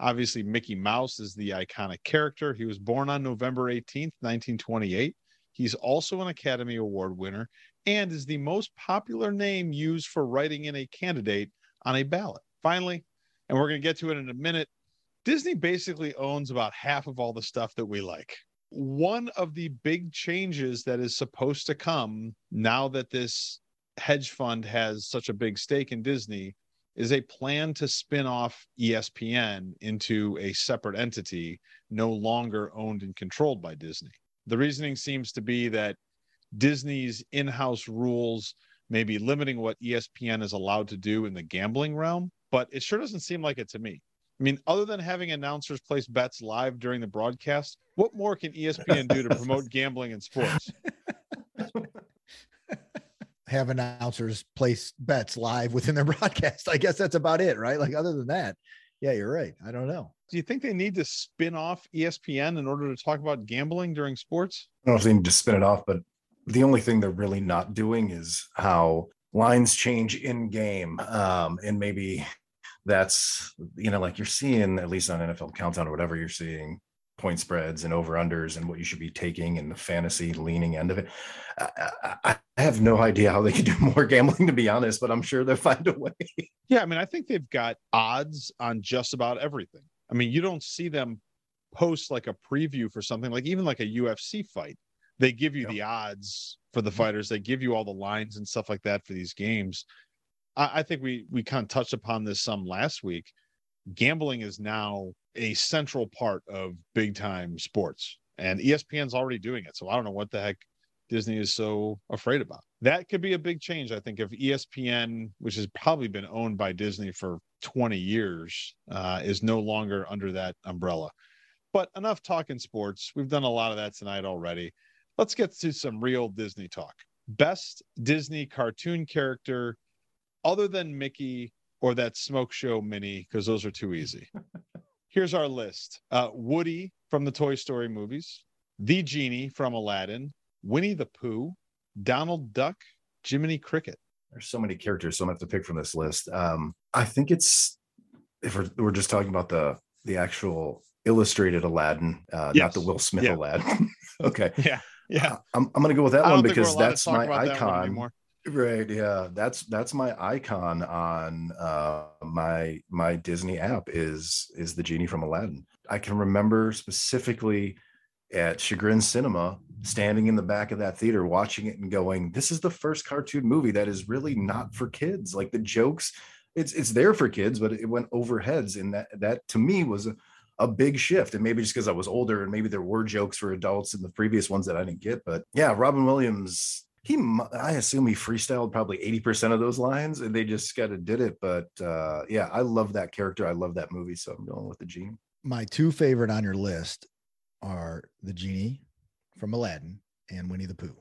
Obviously, Mickey Mouse is the iconic character. He was born on November 18th, 1928. He's also an Academy Award winner and is the most popular name used for writing in a candidate on a ballot. Finally, and we're going to get to it in a minute, Disney basically owns about half of all the stuff that we like. One of the big changes that is supposed to come now that this hedge fund has such a big stake in Disney is a plan to spin off ESPN into a separate entity no longer owned and controlled by Disney. The reasoning seems to be that Disney's in house rules may be limiting what ESPN is allowed to do in the gambling realm, but it sure doesn't seem like it to me. I mean, other than having announcers place bets live during the broadcast, what more can ESPN do to promote gambling in sports? [laughs] have announcers place bets live within their [laughs] broadcast. I guess that's about it, right? Like other than that, yeah, you're right. I don't know. Do you think they need to spin off ESPN in order to talk about gambling during sports? I don't know if they need to spin it off, but the only thing they're really not doing is how lines change in game. Um, and maybe that's, you know, like you're seeing, at least on NFL Countdown or whatever, you're seeing point spreads and over unders and what you should be taking and the fantasy leaning end of it. I, I, have no idea how they could [laughs] do more gambling, to be honest, but I'm sure they'll find a way. Yeah, I mean, I think they've got odds on just about everything. I mean, you don't see them post like a preview for something like even like a UFC fight. They give you the odds for the mm-hmm. fighters. They give you all the lines and stuff like that for these games. I, I think we we kind of touched upon this some last week. Gambling is now a central part of big time sports. And ESPN's already doing it. So I don't know what the heck Disney is so afraid about. That could be a big change, I think, if ESPN, which has probably been owned by Disney for 20 years, uh, is no longer under that umbrella. But enough talking sports. We've done a lot of that tonight already. Let's get to some real Disney talk. Best Disney cartoon character other than Mickey or that smoke show Minnie, because those are too easy. [laughs] here's our list uh, Woody from the Toy Story movies, the Genie from Aladdin, Winnie the Pooh, Donald Duck, Jiminy Cricket. There's so many characters, so I'm gonna have to pick from this list. Um, I think it's if we're, we're just talking about the the actual illustrated Aladdin, uh, Yes. not the Will Smith Yeah. Aladdin. [laughs] okay, Yeah, yeah. Uh, I'm I'm gonna go with that I one don't think we're because that's my that icon. anymore. Right. Yeah. That's that's my icon on uh my my Disney app is is the genie from Aladdin. I can remember specifically at Chagrin Cinema standing in the back of that theater watching it and going, This is the first cartoon movie that is really not for kids. Like the jokes, it's it's there for kids, but it went over heads. And that that to me was a, a big shift. And maybe just because I was older and maybe there were jokes for adults in the previous ones that I didn't get. But yeah, Robin Williams he i assume he freestyled probably 80% of those lines and they just kind of did it but uh yeah i love that character i love that movie so i'm going with the genie My two favorite on your list are the genie from Aladdin and Winnie the Pooh,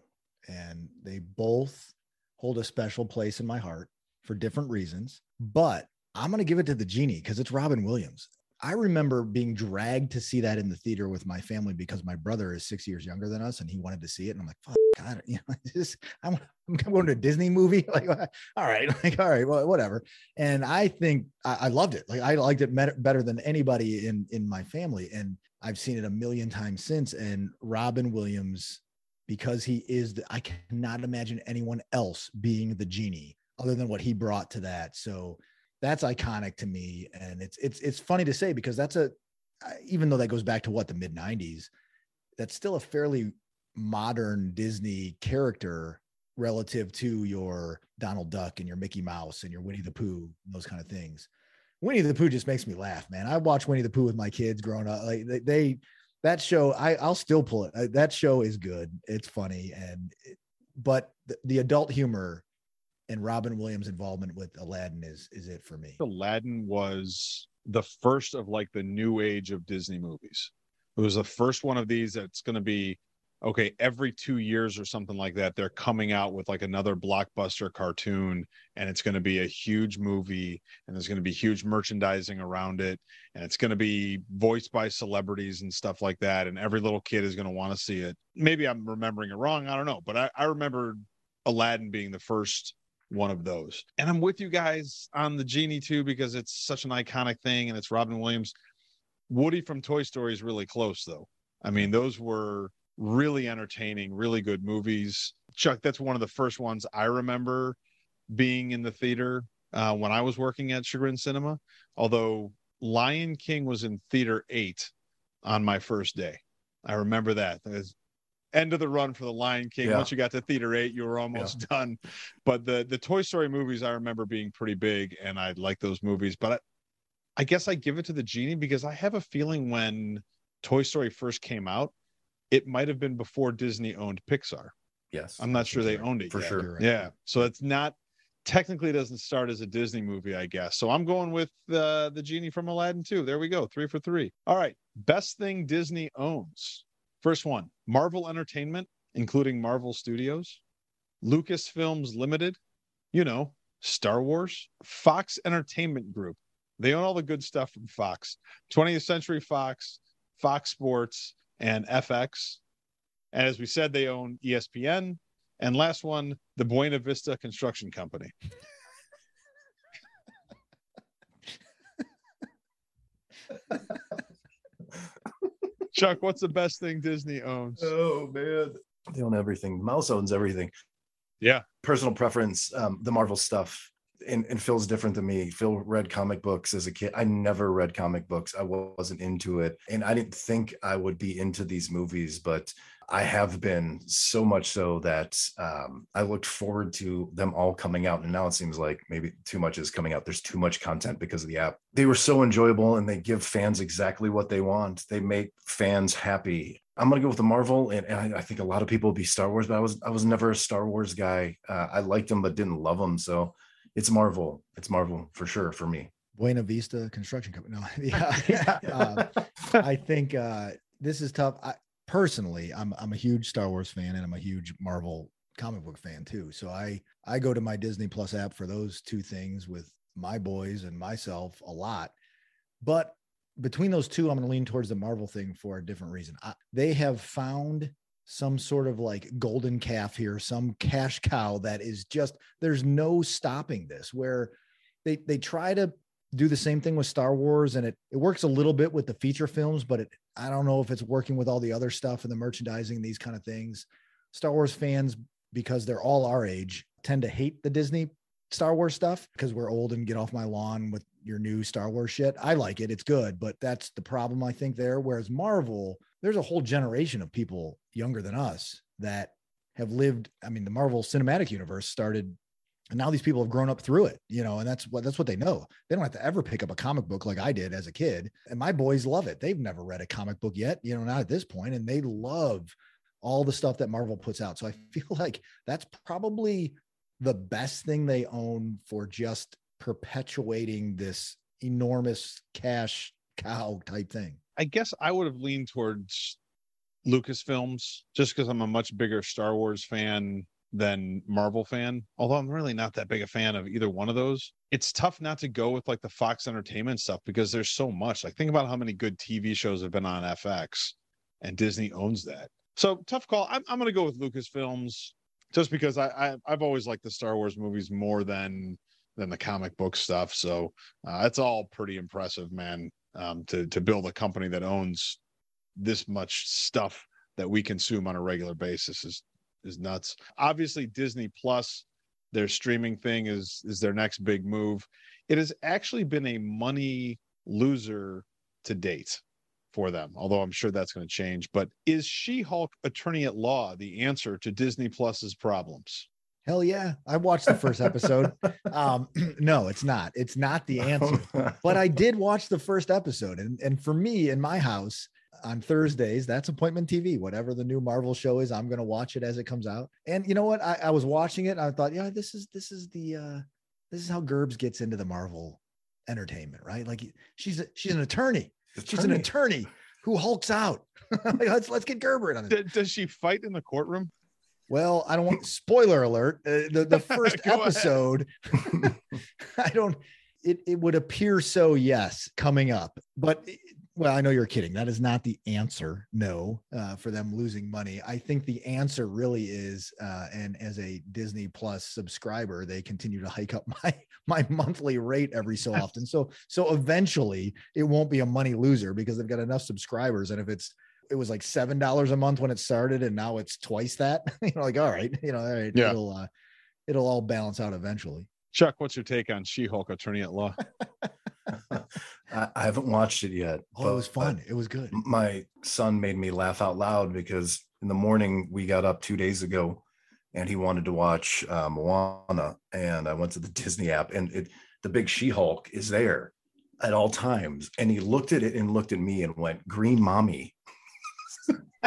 and they both hold a special place in my heart for different reasons. But I'm going to give it to the genie because it's Robin Williams. I remember being dragged to see that in the theater with my family because my brother is six years younger than us and he wanted to see it. And I'm like, fuck, God, [laughs] you know, I'm, I'm going to a Disney movie. [laughs] Like, all right, [laughs] like, all right, well, whatever. And I think I, I loved it. Like, I liked it better than anybody in in my family. And I've seen it a million times since. And Robin Williams, because he is, the, I cannot imagine anyone else being the genie other than what he brought to that. So that's iconic to me. And it's it's it's funny to say because that's a even though that goes back to what the mid 90s that's still a fairly modern disney character relative to your donald duck and your mickey mouse and your winnie the pooh and those kind of things. Winnie the pooh just makes me laugh man. I watched winnie the pooh with my kids growing up. Like they, they that show i i'll still pull it. That show is good. It's funny. And but the, the adult humor and Robin Williams' involvement with Aladdin is is it for me. Aladdin was the first of like the new age of Disney movies. It was the first one of these that's going to be okay every two years or something like that. They're coming out with like another blockbuster cartoon, and it's going to be a huge movie, and there's going to be huge merchandising around it, and it's going to be voiced by celebrities and stuff like that. And every little kid is going to want to see it. Maybe I'm remembering it wrong. I don't know, but I, I remember Aladdin being the first one of those. And I'm with you guys on the genie too because it's such an iconic thing and it's Robin Williams. Woody from Toy Story is really close though. I mean, those were really entertaining, really good movies. Chuck, that's one of the first ones I remember being in the theater uh, when I was working at Chagrin Cinema. Although Lion King was in theater eight on my first day. I remember that. End of the run for the Lion King. Yeah. Once you got to theater eight, you were almost done. But the the Toy Story movies I remember being pretty big, and I like those movies. But I, I guess I give it to the genie because I have a feeling when Toy Story first came out, it might have been before Disney owned Pixar. yes I'm not sure they right. owned it for yet. sure right. Yeah, so it's not technically it doesn't start as a Disney movie, I guess. So I'm going with uh, the genie from Aladdin too. There we go, three for three. All right, best thing Disney owns. First one, Marvel Entertainment, including Marvel Studios, Lucasfilms Limited, you know, Star Wars, Fox Entertainment Group. They own all the good stuff from Fox, 20th Century Fox, Fox Sports, and FX. And as we said, they own ESPN. And last one, the Buena Vista Construction Company. [laughs] Chuck, what's the best thing Disney owns? oh man. They own everything. Mouse owns everything. Yeah. personal preference um the marvel stuff and, and phil's different than me. Phil read comic books as a kid. I never read comic books. I wasn't into it. And i didn't think i would be into these movies but i have been so much so that um, i looked forward to them all coming out and now it seems like maybe too much is coming out there's too much content because of the app they were so enjoyable and they give fans exactly what they want they make fans happy I'm gonna go with the Marvel, and, and I, I think a lot of people will be Star Wars, but I was I was never a Star Wars guy. Uh, I liked them, but didn't love them. So it's Marvel. It's Marvel for sure for me. Buena Vista Construction Company. No, [laughs] [laughs] yeah. um, I think uh, this is tough. I, personally, I'm I'm a huge Star Wars fan and I'm a huge Marvel comic book fan too. So I I go to my Disney Plus app for those two things with my boys and myself a lot. But between those two, I'm going to lean towards the Marvel thing for a different reason. I, they have found some sort of like golden calf here, some cash cow that is just there's no stopping this where they they try to do the same thing with Star Wars and it it works a little bit with the feature films, but it I don't know if it's working with all the other stuff and the merchandising, these kind of things. Star Wars fans, because they're all our age, tend to hate the Disney Star Wars stuff because we're old and get off my lawn with your new Star Wars shit. I like it, it's good, but that's the problem I think there. Whereas Marvel, there's a whole generation of people younger than us that have lived. I mean, the Marvel Cinematic Universe started and now these people have grown up through it you know and that's what that's what they know. They don't have to ever pick up a comic book like i did as a kid and my boys love it. They've never read a comic book yet you know not at this point and they love all the stuff that marvel puts out. So i [laughs] feel like that's probably the best thing they own for just perpetuating this enormous cash cow type thing. I guess I would have leaned towards Lucasfilms just because I'm a much bigger Star Wars fan than Marvel fan, although I'm really not that big a fan of either one of those. It's tough not to go with like the Fox Entertainment stuff because there's so much. Like think about how many good TV shows have been on FX and Disney owns that. So tough call. I'm, I'm going to go with Lucasfilms just because I, I I've always liked the Star Wars movies more than than the comic book stuff. So uh, it's all pretty impressive, man. Um, to to build a company that owns this much stuff that we consume on a regular basis is is nuts. Obviously, Disney Plus, their streaming thing is is their next big move. It has actually been a money loser to date for them, although I'm sure that's going to change. But is She-Hulk Attorney at Law the answer to Disney Plus's problems? Hell yeah. I watched the first episode. [laughs] um, [clears throat] no, it's not. It's not the answer. [laughs] but I did watch the first episode. And, and for me in my house, on Thursdays. That's appointment TV. Whatever the new Marvel show is, I'm gonna watch it as it comes out. And you know what? I, I was watching it. I thought, yeah, this is this is the uh this is how Gerbs gets into the Marvel entertainment, right? Like she's a, she's an attorney. attorney. She's an attorney who hulks out. [laughs] like, let's let's get Gerber in on it. Does she fight in the courtroom? Well, I don't want [laughs] spoiler alert. Uh, the the [laughs] first episode, I don't. It it would appear so. Yes, coming up, but well, I know you're kidding. That is not the answer. No, uh, for them losing money. I think the answer really is, uh, and as a Disney Plus subscriber, they continue to hike up [laughs] my my monthly rate every so [laughs] often. So so eventually, it won't be a money loser because they've got enough subscribers. And if it's it was like seven dollars a month when it started, and now it's twice that, [laughs] you know, like all right, you know, all right, yeah. it'll uh, it'll all balance out eventually. Chuck, what's your take on She-Hulk Attorney at Law? [laughs] I, I haven't watched it yet. Oh, it was fun. It was good. My son made me laugh out loud because in the morning we got up two days ago and he wanted to watch uh, Moana. And I went to the [laughs] Disney app and it, the big She Hulk is there at all times. And he looked at it and looked at me and went, Green Mommy. [laughs]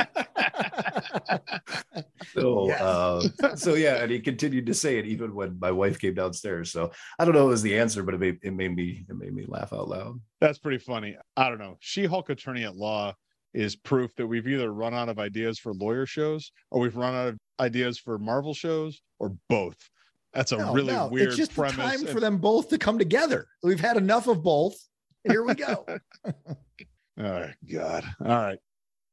[laughs] so yes. uh, so yeah and he continued to say it even when my wife came downstairs. So i don't know it was the answer but it made, it made me it made me laugh out loud. That's pretty funny. I don't know. She-hulk attorney at law is proof that we've either run out of ideas for lawyer shows or we've run out of ideas for marvel shows or both. That's a no, really no. weird it's just premise time and... for them both to come together. We've had enough of both. Here we go. [laughs] Oh god. All right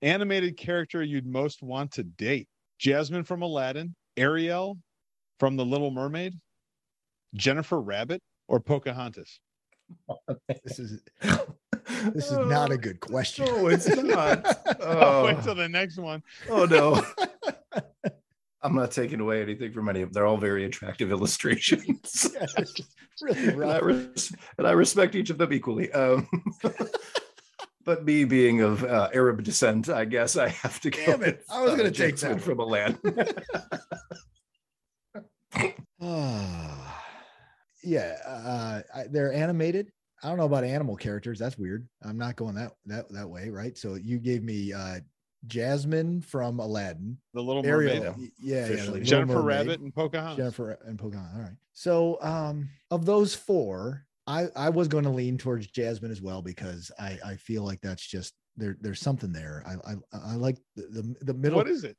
animated character you'd most want to date Jasmine from Aladdin, Ariel from The Little Mermaid, Jennifer Rabbit, or Pocahontas? [laughs] this is this is not a good question. Oh, it's not. [laughs] Oh. wait till the next one. Oh no. [laughs] I'm not taking away anything from any of them. They're all very attractive illustrations. yes, really and, I res- and I respect each of them equally. Um, but me being of uh, Arab descent, I guess I have to Damn go. it! I was going to uh, take that from a land. [laughs] [laughs] yeah, uh, they're animated. I don't know about animal characters. That's weird. I'm not going that that that way, right? So you gave me uh, Jasmine from Aladdin, the Little Mermaid, Ariel, yeah, yeah Jennifer Rabbit and Pocahontas. Jennifer and Pocahontas. All right. So um, of those four, I I was going to lean towards Jasmine as well because I I feel like that's just there. There's something there. I I, I like the, the, the middle. What is it?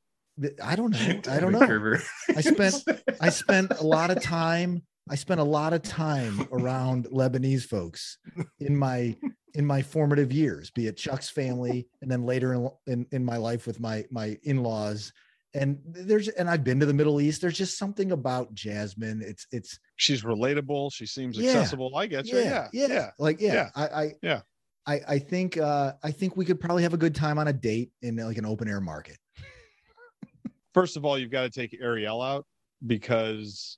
I don't know. [laughs] I don't know. I spent I spent a lot of time. I spent a lot of time around Lebanese folks in my in my formative years, be it Chuck's family, and then later in in, in my life with my my in laws. And there's and I've been to the Middle East. There's just something about Jasmine. It's it's She's relatable. She seems Yeah. accessible. I get you. Yeah. yeah, Yeah. Like yeah, Yeah. I I Yeah. I I think uh I think we could probably have a good time on a date in like an open air market. First of all, you've got to take Ariel out because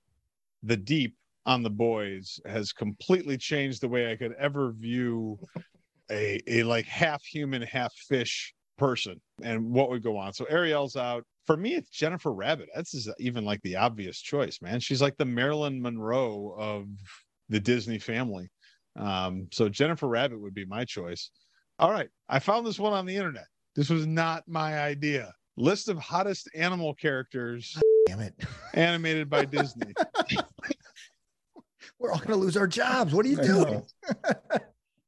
the deep on the boys has completely changed the way I could ever view a a like half human, half fish person and what would go on. So Ariel's out. For me, it's Jennifer Rabbit. That's even like the obvious choice, man. She's like the Marilyn Monroe of the Disney family. Um, so Jennifer Rabbit would be my choice. All right. I found this one on the internet. This was not my idea. List of hottest animal characters Damn it. [laughs] animated by Disney. We're all gonna lose our jobs. What are you doing? know. [laughs]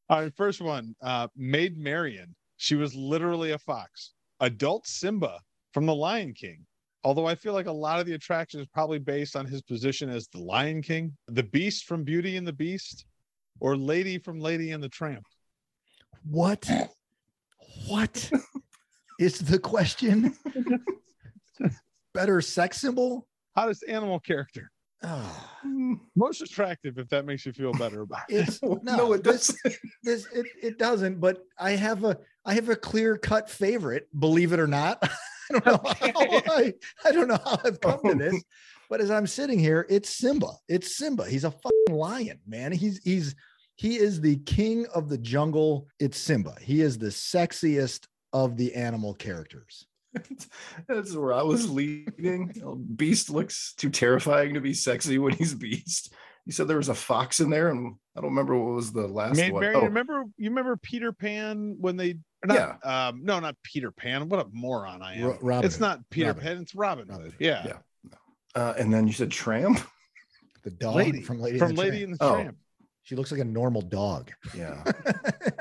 All right, first one, uh, Maid Marian. She was literally a fox. Adult Simba from The Lion King. Although I feel like a lot of the attraction is probably based on his position as the Lion King, the Beast from Beauty and the Beast, or Lady from Lady and the Tramp. What? What [laughs] is the question? [laughs] Better sex symbol? Hottest animal character. Ah, Most attractive, if that makes you feel better about it. [laughs] no, no, it this, does. this it, it doesn't, but I have a I have a clear cut favorite, believe it or not. [laughs] I don't know how [laughs] I, I don't know how I've come to oh. this, but as I'm sitting here, it's Simba. It's Simba. He's a fucking lion, man. He's he's he is the king of the jungle. It's Simba. He is the sexiest of the animal characters. [laughs] That's where I was leading. Oh, Beast looks too terrifying to be sexy when he's Beast. You said there was a fox in there, and I don't remember what was the last Maid one. Marian, Oh, remember you remember Peter Pan when they not, um no not Peter Pan. What a moron I am. Ro- Robin it's Hood. not Peter Robin. Pan, it's Robin, Robin Hood. Hood. Yeah. Yeah. uh, and then you said Tramp. [laughs] The dog Lady from Lady, from the Lady Tramp. and the Oh. Tramp. She looks like a normal dog. Yeah, [laughs]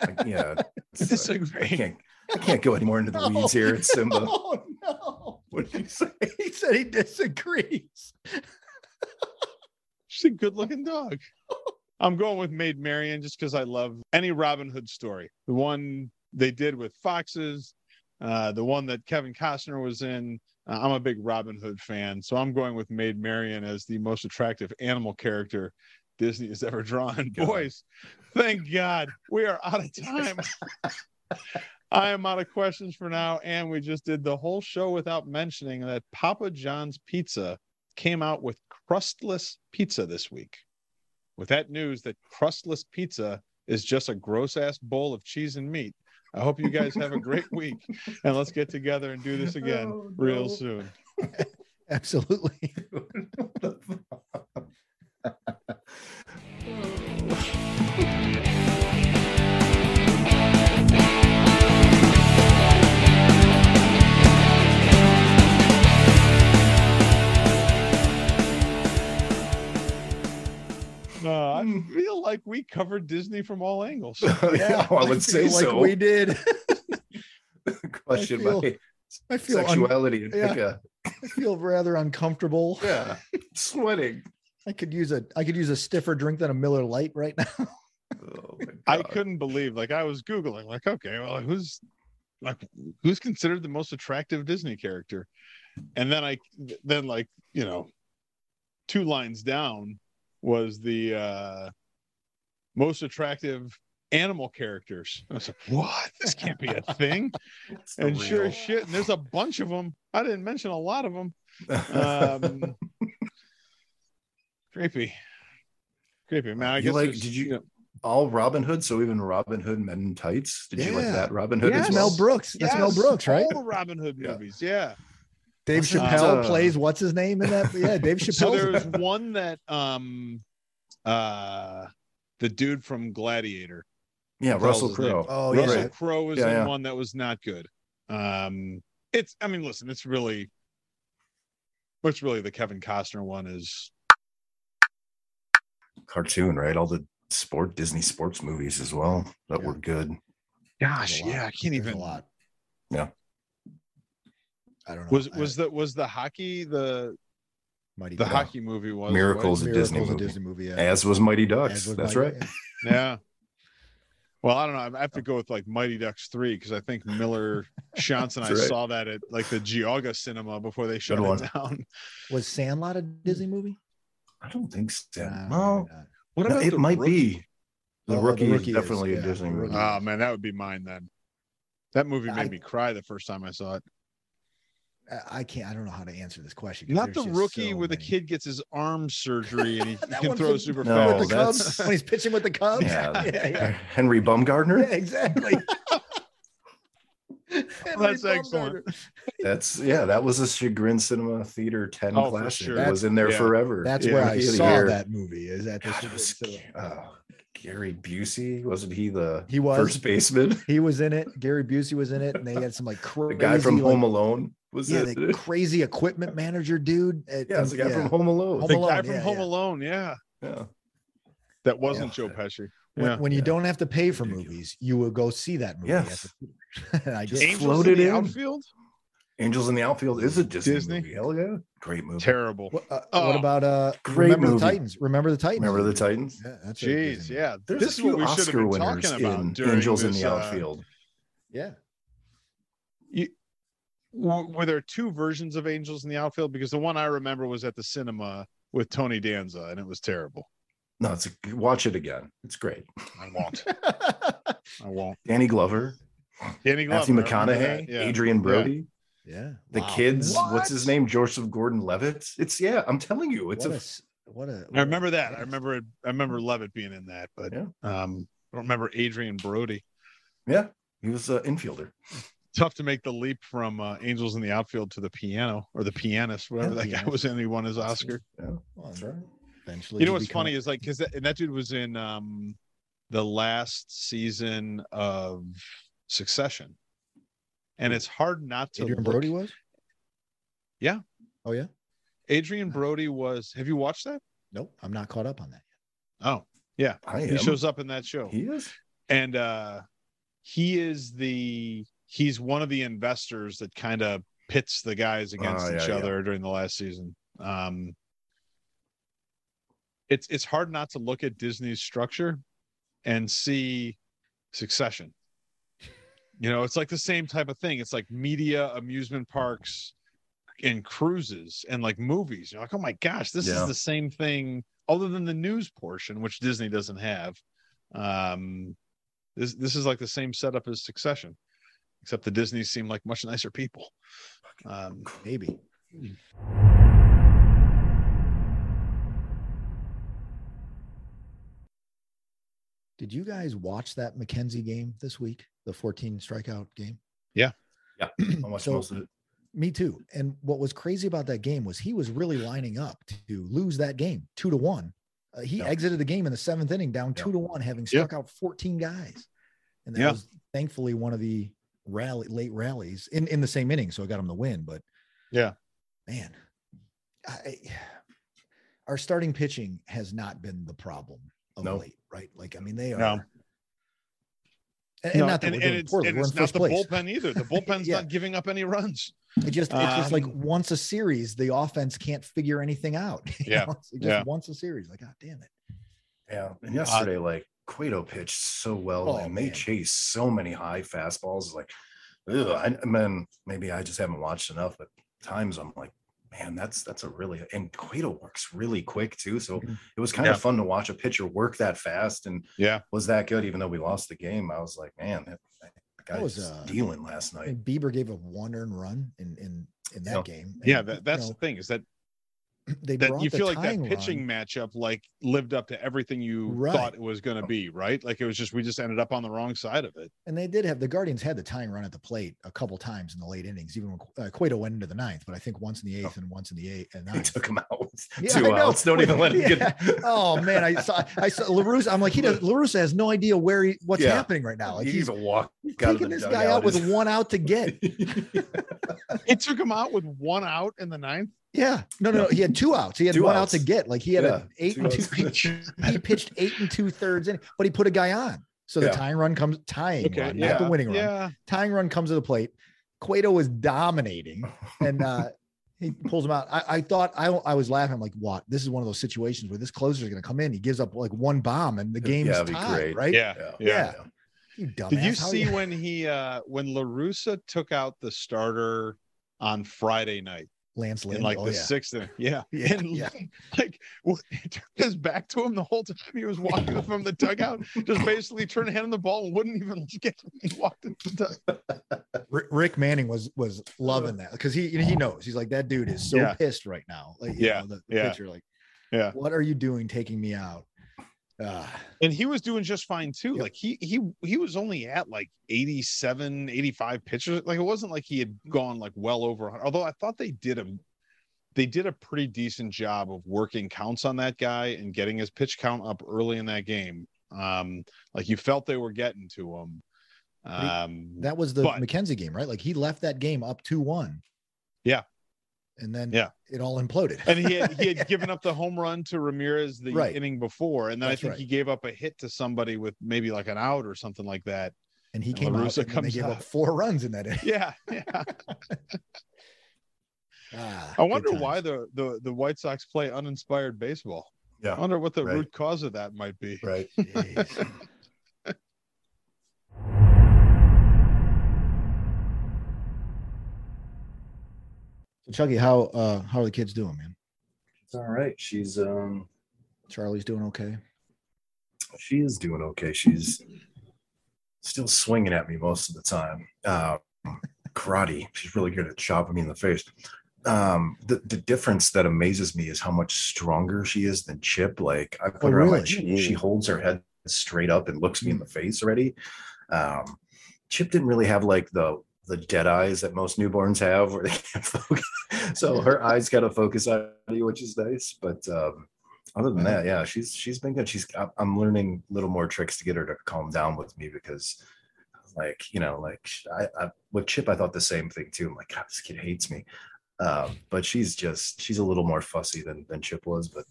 Like, yeah. it's, I can't. I can't go any more into the [laughs] weeds here. It's Simba. Oh no. What did you say? He said he disagrees. She's a good looking dog. I'm going with Maid Marian just because I love any Robin Hood story. The one they did with foxes, uh, the one that Kevin Costner was in. Uh, I'm a big Robin Hood fan, so I'm going with Maid Marian as the most attractive animal character Disney has ever drawn. God. Boys, thank God we are out of time. [laughs] I am out of questions for now, and we just did the whole show without mentioning that Papa John's Pizza came out with crustless pizza this week. With that news that crustless pizza is just a gross ass bowl of cheese and meat. I hope you guys have a great week and let's get together and do this [laughs] oh, again Oh, real soon. [laughs] Absolutely. [laughs] I mm. feel like we covered Disney from all angles. [laughs] yeah, I would say feel like so. we did. [laughs] Question I feel my I feel un- sexuality and yeah. I feel rather uncomfortable. [laughs] yeah, sweating. I could use a I could use a stiffer drink than a Miller Lite right now. Oh my I couldn't believe, like, I was Googling, like, okay, well, who's like, who's considered the most attractive Disney character? And then I, then, like, you know, two lines down was the uh most attractive animal characters. I was like, what? This can't be a [laughs] thing. It's the and sure as shit, and there's a bunch of them. I didn't mention a lot of them. [laughs] Um, creepy, creepy, man. I You guess like- did you- know, all Robin Hood, so even Robin Hood Men in Tights. Did you like that Robin Hood? Yes. as Mel? Brooks. That's Mel Brooks, right? All Robin Hood Yeah. movies, yeah. Dave Wasn't, Chappelle uh, plays what's his name in that? [laughs] Yeah, Dave Chappelle. So there was [laughs] one that um uh the dude from Gladiator. Yeah, Russell was his name? Crowe. oh Russell yeah. Right. Crowe was Yeah, in yeah. one that was not good. Um it's I mean, listen, it's really what's really the Kevin Costner one is Cartoon, right? All the sport Disney sports movies as well that Yeah. were good. gosh, There's a lot. yeah, I can't There's even a lot. Yeah. I don't know. was I- was the was the hockey the Mighty the Ducks. hockey movie was Miracles right? a Disney Miracles, a movie. Disney movie. Yeah. As was Mighty Ducks. was That's Mighty- right. [laughs] yeah Well, I don't know. I have to go with like Mighty Ducks three because I think Miller [laughs] Shantz and I right. saw that at like the Geauga Cinema before they shut one. it down. Was Sandlot a Disney movie? I don't think so. Nah, well, maybe not. What no, it the might Rookie? be. The Oh, The rookie, Rookie is is, definitely yeah, a Disney movie. Oh man, that would be mine then. That movie made I- me cry the first time I saw it. I- I can't. I don't know how to answer this question. Not the rookie so where the kid gets his arm surgery and he, [laughs] he can throw from- super No, fast. with the that's- Cubs when he's pitching with the Cubs. Yeah, [laughs] yeah, yeah. Henry Bumgardner. Yeah, exactly. [laughs] that's excellent. That's yeah. That was a Chagrin Cinema Theater Ten Oh, for classic. sure. It was in there Yeah. forever. That's Yeah, where I Rookie of the saw that movie. Is at the God, it was, Cinema. Oh. Gary Busey wasn't he the He was. first baseman? He was in it. Gary Busey was in it, and they had some like [laughs] The crazy, guy from like, Home Alone was yeah, it? the crazy equipment manager dude. at- yeah, it's the guy yeah. from Home Alone. Home The Alone, guy from yeah, Home yeah. Alone, yeah. yeah. That wasn't Yeah. Joe Pesci. When, Yeah. when you Yeah. don't have to pay for movies, you will go see that movie. at Yes. the [laughs] I Just. Angels floated in the in. outfield? Angels in the Outfield is a Disney, Disney? movie. Hell yeah, great movie. Terrible. What, uh, Oh, what about uh? great Remember movie. the Titans? Remember the Titans? Remember the Titans? Yeah, that's a Jeez, yeah. There's this a few what we Oscar been winners talking about in during Angels in this, the uh, Outfield. Yeah. w- were there two versions of Angels in the Outfield? Because the one I remember was at the cinema with Tony Danza, and it was terrible. No, it's a, watch it again. It's great. I won't. [laughs] I won't. Danny Glover, Danny Glover, Matthew McConaughey, yeah. Adrien Brody, yeah. the Wow. kids. What's his name? Joseph Gordon-Levitt. It's yeah. I'm telling you, it's what a, a, s- what a. I remember that. I remember. it- I remember Levitt being in that, but Yeah. um, I don't remember Adrien Brody. yeah. He was an infielder. Tough to make the leap from uh, Angels in the Outfield to the piano or the pianist, whatever Yeah, that guy was in. He won his Oscar. Yeah, Well, that's right. Eventually, You know what's become- funny is like because that, and that dude was in um the last season of Succession, and it's hard not to. Adrian look- Brody was. Yeah. Oh yeah. Adrien Brody was. Have you watched that? Nope, I'm not caught up on that. Yet. Oh, yeah. I He am. shows up in that show, He is. and uh he is the he's one of the investors that kind of pits the guys against Oh, yeah, each yeah. other during the last season. Um, it's it's hard not to look at Disney's structure and see Succession. You know, it's like the same type of thing. It's like media, amusement parks, and cruises, and like movies. You're like, oh my gosh, this Yeah. is the same thing, other than the news portion, which Disney doesn't have. Um, this this is like the same setup as Succession, except the Disney seem like much nicer people. Um, Maybe. Did you guys watch that McKenzie game this week? The 14 strikeout game? [clears throat] I watched So- most of it. Me too. And what was crazy about that game was he was really lining up to lose that game two to one. Uh, he Yeah. exited the game in the seventh inning down Yeah. two to one, having Yeah. struck out 14 guys. And that Yeah. was thankfully one of the rally late rallies in, in the same inning. So I got him the win. But Yeah. man, I, our starting pitching has not been the problem of No. late, right? Like, I mean, they are. No. And, and no, not that and, we're and doing it's, poorly. and We're in it's not the place. bullpen either. The [laughs] bullpen's Yeah. not giving up any runs. It just it's just like Um, once a series, the offense can't figure anything out. [laughs] you Yeah, know? It's just yeah. once a series. Like, God damn it. Yeah. And yesterday, like Cueto pitched so well Oh, and they man. chased so many high fastballs. Like, ugh, I, I mean, maybe I just haven't watched enough, but times I'm like, man, that's that's a really and Cueto works really quick too. So Mhm. it was kind Yeah. of fun to watch a pitcher work that fast and Yeah. was that good, even though we lost the game. I was like, man, that, that guy was, was uh, dealing last night. And Bieber gave a one earned run in in in that Yeah. game. Yeah, And, that, you that's know, the thing is that [clears throat] they that brought you the feel like that pitching run. matchup like lived up to everything you Right. thought it was going to be, right? Like it was just we just ended up on the wrong side of it. And they did have the Guardians had the tying run at the plate a couple times in the late innings, even when uh, Cueto went into the ninth, but I think once in the eighth and once in the eighth and They took him out with [laughs] Yeah, two I outs. Don't even let him Yeah. get. [laughs] Oh man, I saw I saw La Russa. I'm like, he does La Russa has no idea where he what's Yeah. happening right now. Like He he's even walked he's taking this guy dugout out with one out to get. [laughs] It took him out with one out in the ninth. Yeah. No, no, no. He had two outs. He had Two one outs. out to get. Like he had Yeah, a eight two and two. outs. He, he [laughs] pitched eight and two thirds in, but he put a guy on. So the Yeah. tying run comes tying Okay, run, yeah, not the winning run. Yeah, Tying run comes to the plate. Cueto was dominating, and uh, [laughs] he pulls him out. I, I thought I, I was laughing. I'm like, what? This is one of those situations where this closer is going to come in. He gives up like one bomb, and the game's Yeah, it'd tied, great. right? yeah, Yeah. yeah. Yeah. You dumbass. Did you How see when he uh when La Russa took out the starter on Friday night Lance Lynn? in like Oh, the yeah. sixth? [laughs] Yeah. Yeah, and yeah. like well, turned his back to him the whole time he was walking [laughs] from the dugout, just basically turned hand on the ball and wouldn't even look at him. He walked into the dugout. [laughs] Rick, Rick Manning was was loving that because he he knows he's like that dude is so Yeah. pissed right now. Like, you Yeah, know, the, the yeah. pitcher, like, Yeah. what are you doing taking me out? Ah, And he was doing just fine too. Yep. Like he he he was only at like 87, 85 pitches. Like it wasn't like he had gone like well over. 100. Although I thought they did a they did a pretty decent job of working counts on that guy and getting his pitch count up early in that game. Um, like you felt they were getting to him. he- Um, that was the But- McKenzie game, right? Like he left that game up two one. Yeah. And then Yeah. it all imploded. and he had, he had [laughs] given up the home run to Ramirez the Right. inning before, and then That's I think right. he gave up a hit to somebody with maybe like an out or something like that. and he and came out and they gave up four runs in that [laughs] inning. Yeah, yeah. [laughs] Ah, I wonder why the, the the White Sox play uninspired baseball. Yeah, I wonder what the right. root cause of that might be. Right. So Chucky, how uh how are the kids doing, man? It's all right. She's um Charlie's doing okay. she is doing okay. She's still swinging at me most of the time. Uh, karate. She's really good at chopping me in the face. Um, the, the difference that amazes me is how much stronger she is than Chip. Like I put Oh, her on my really? she, she holds her head straight up and looks me in the face already. Um, Chip didn't really have like the the dead eyes that most newborns have where they can't [laughs] focus. so her eyes got to focus on you, which is nice. But um, other than that, yeah, she's she's been good. She's I'm learning little more tricks to get her to calm down with me because, like you know, like I, I with Chip, I thought the same thing too. I'm like, God, this kid hates me. Um, but she's just she's a little more fussy than than Chip was. But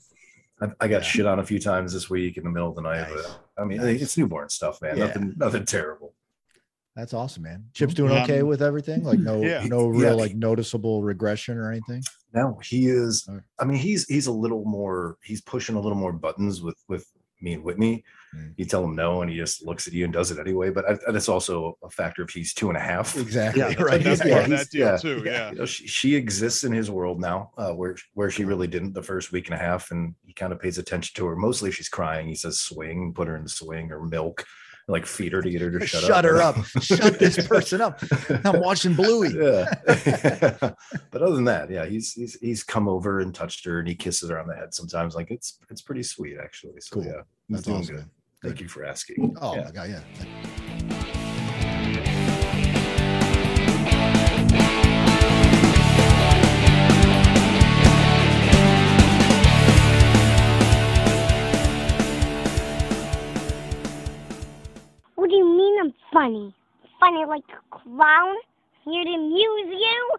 I, I got Yeah. shit on a few times this week in the middle of the night. Nice. But I mean, Nice. it's newborn stuff, man. Yeah. Nothing nothing terrible. That's awesome, man. Chip's doing Um, okay with everything. Like no yeah. no Yeah. real like noticeable regression or anything. No, he is. Alright. I mean, he's he's a little more. He's pushing a little more buttons with with me and Whitney. Mm. You tell him no, and he just looks at you and does it anyway. But I, that's also a factor if he's two and a half. Exactly. Yeah, right. that's Yeah, part of that deal yeah, too. Yeah. You know, she, she exists in his world now, uh, where where she really didn't the first week and a half, and he kind of pays attention to her. Mostly, if she's crying. He says swing, put her in the swing or milk, like feed her to get her to shut, up. Shut, up. her up. Shut this person up. I'm watching Bluey. [laughs] yeah. [laughs] but other than that, yeah, he's he's he's come over and touched her and he kisses her on the head sometimes. Like it's it's pretty sweet actually. So Cool. yeah, he's That's doing awesome. good. Thank Good. you for asking. Oh Yeah. my god, yeah. Funny? Funny like a clown? Here to amuse you?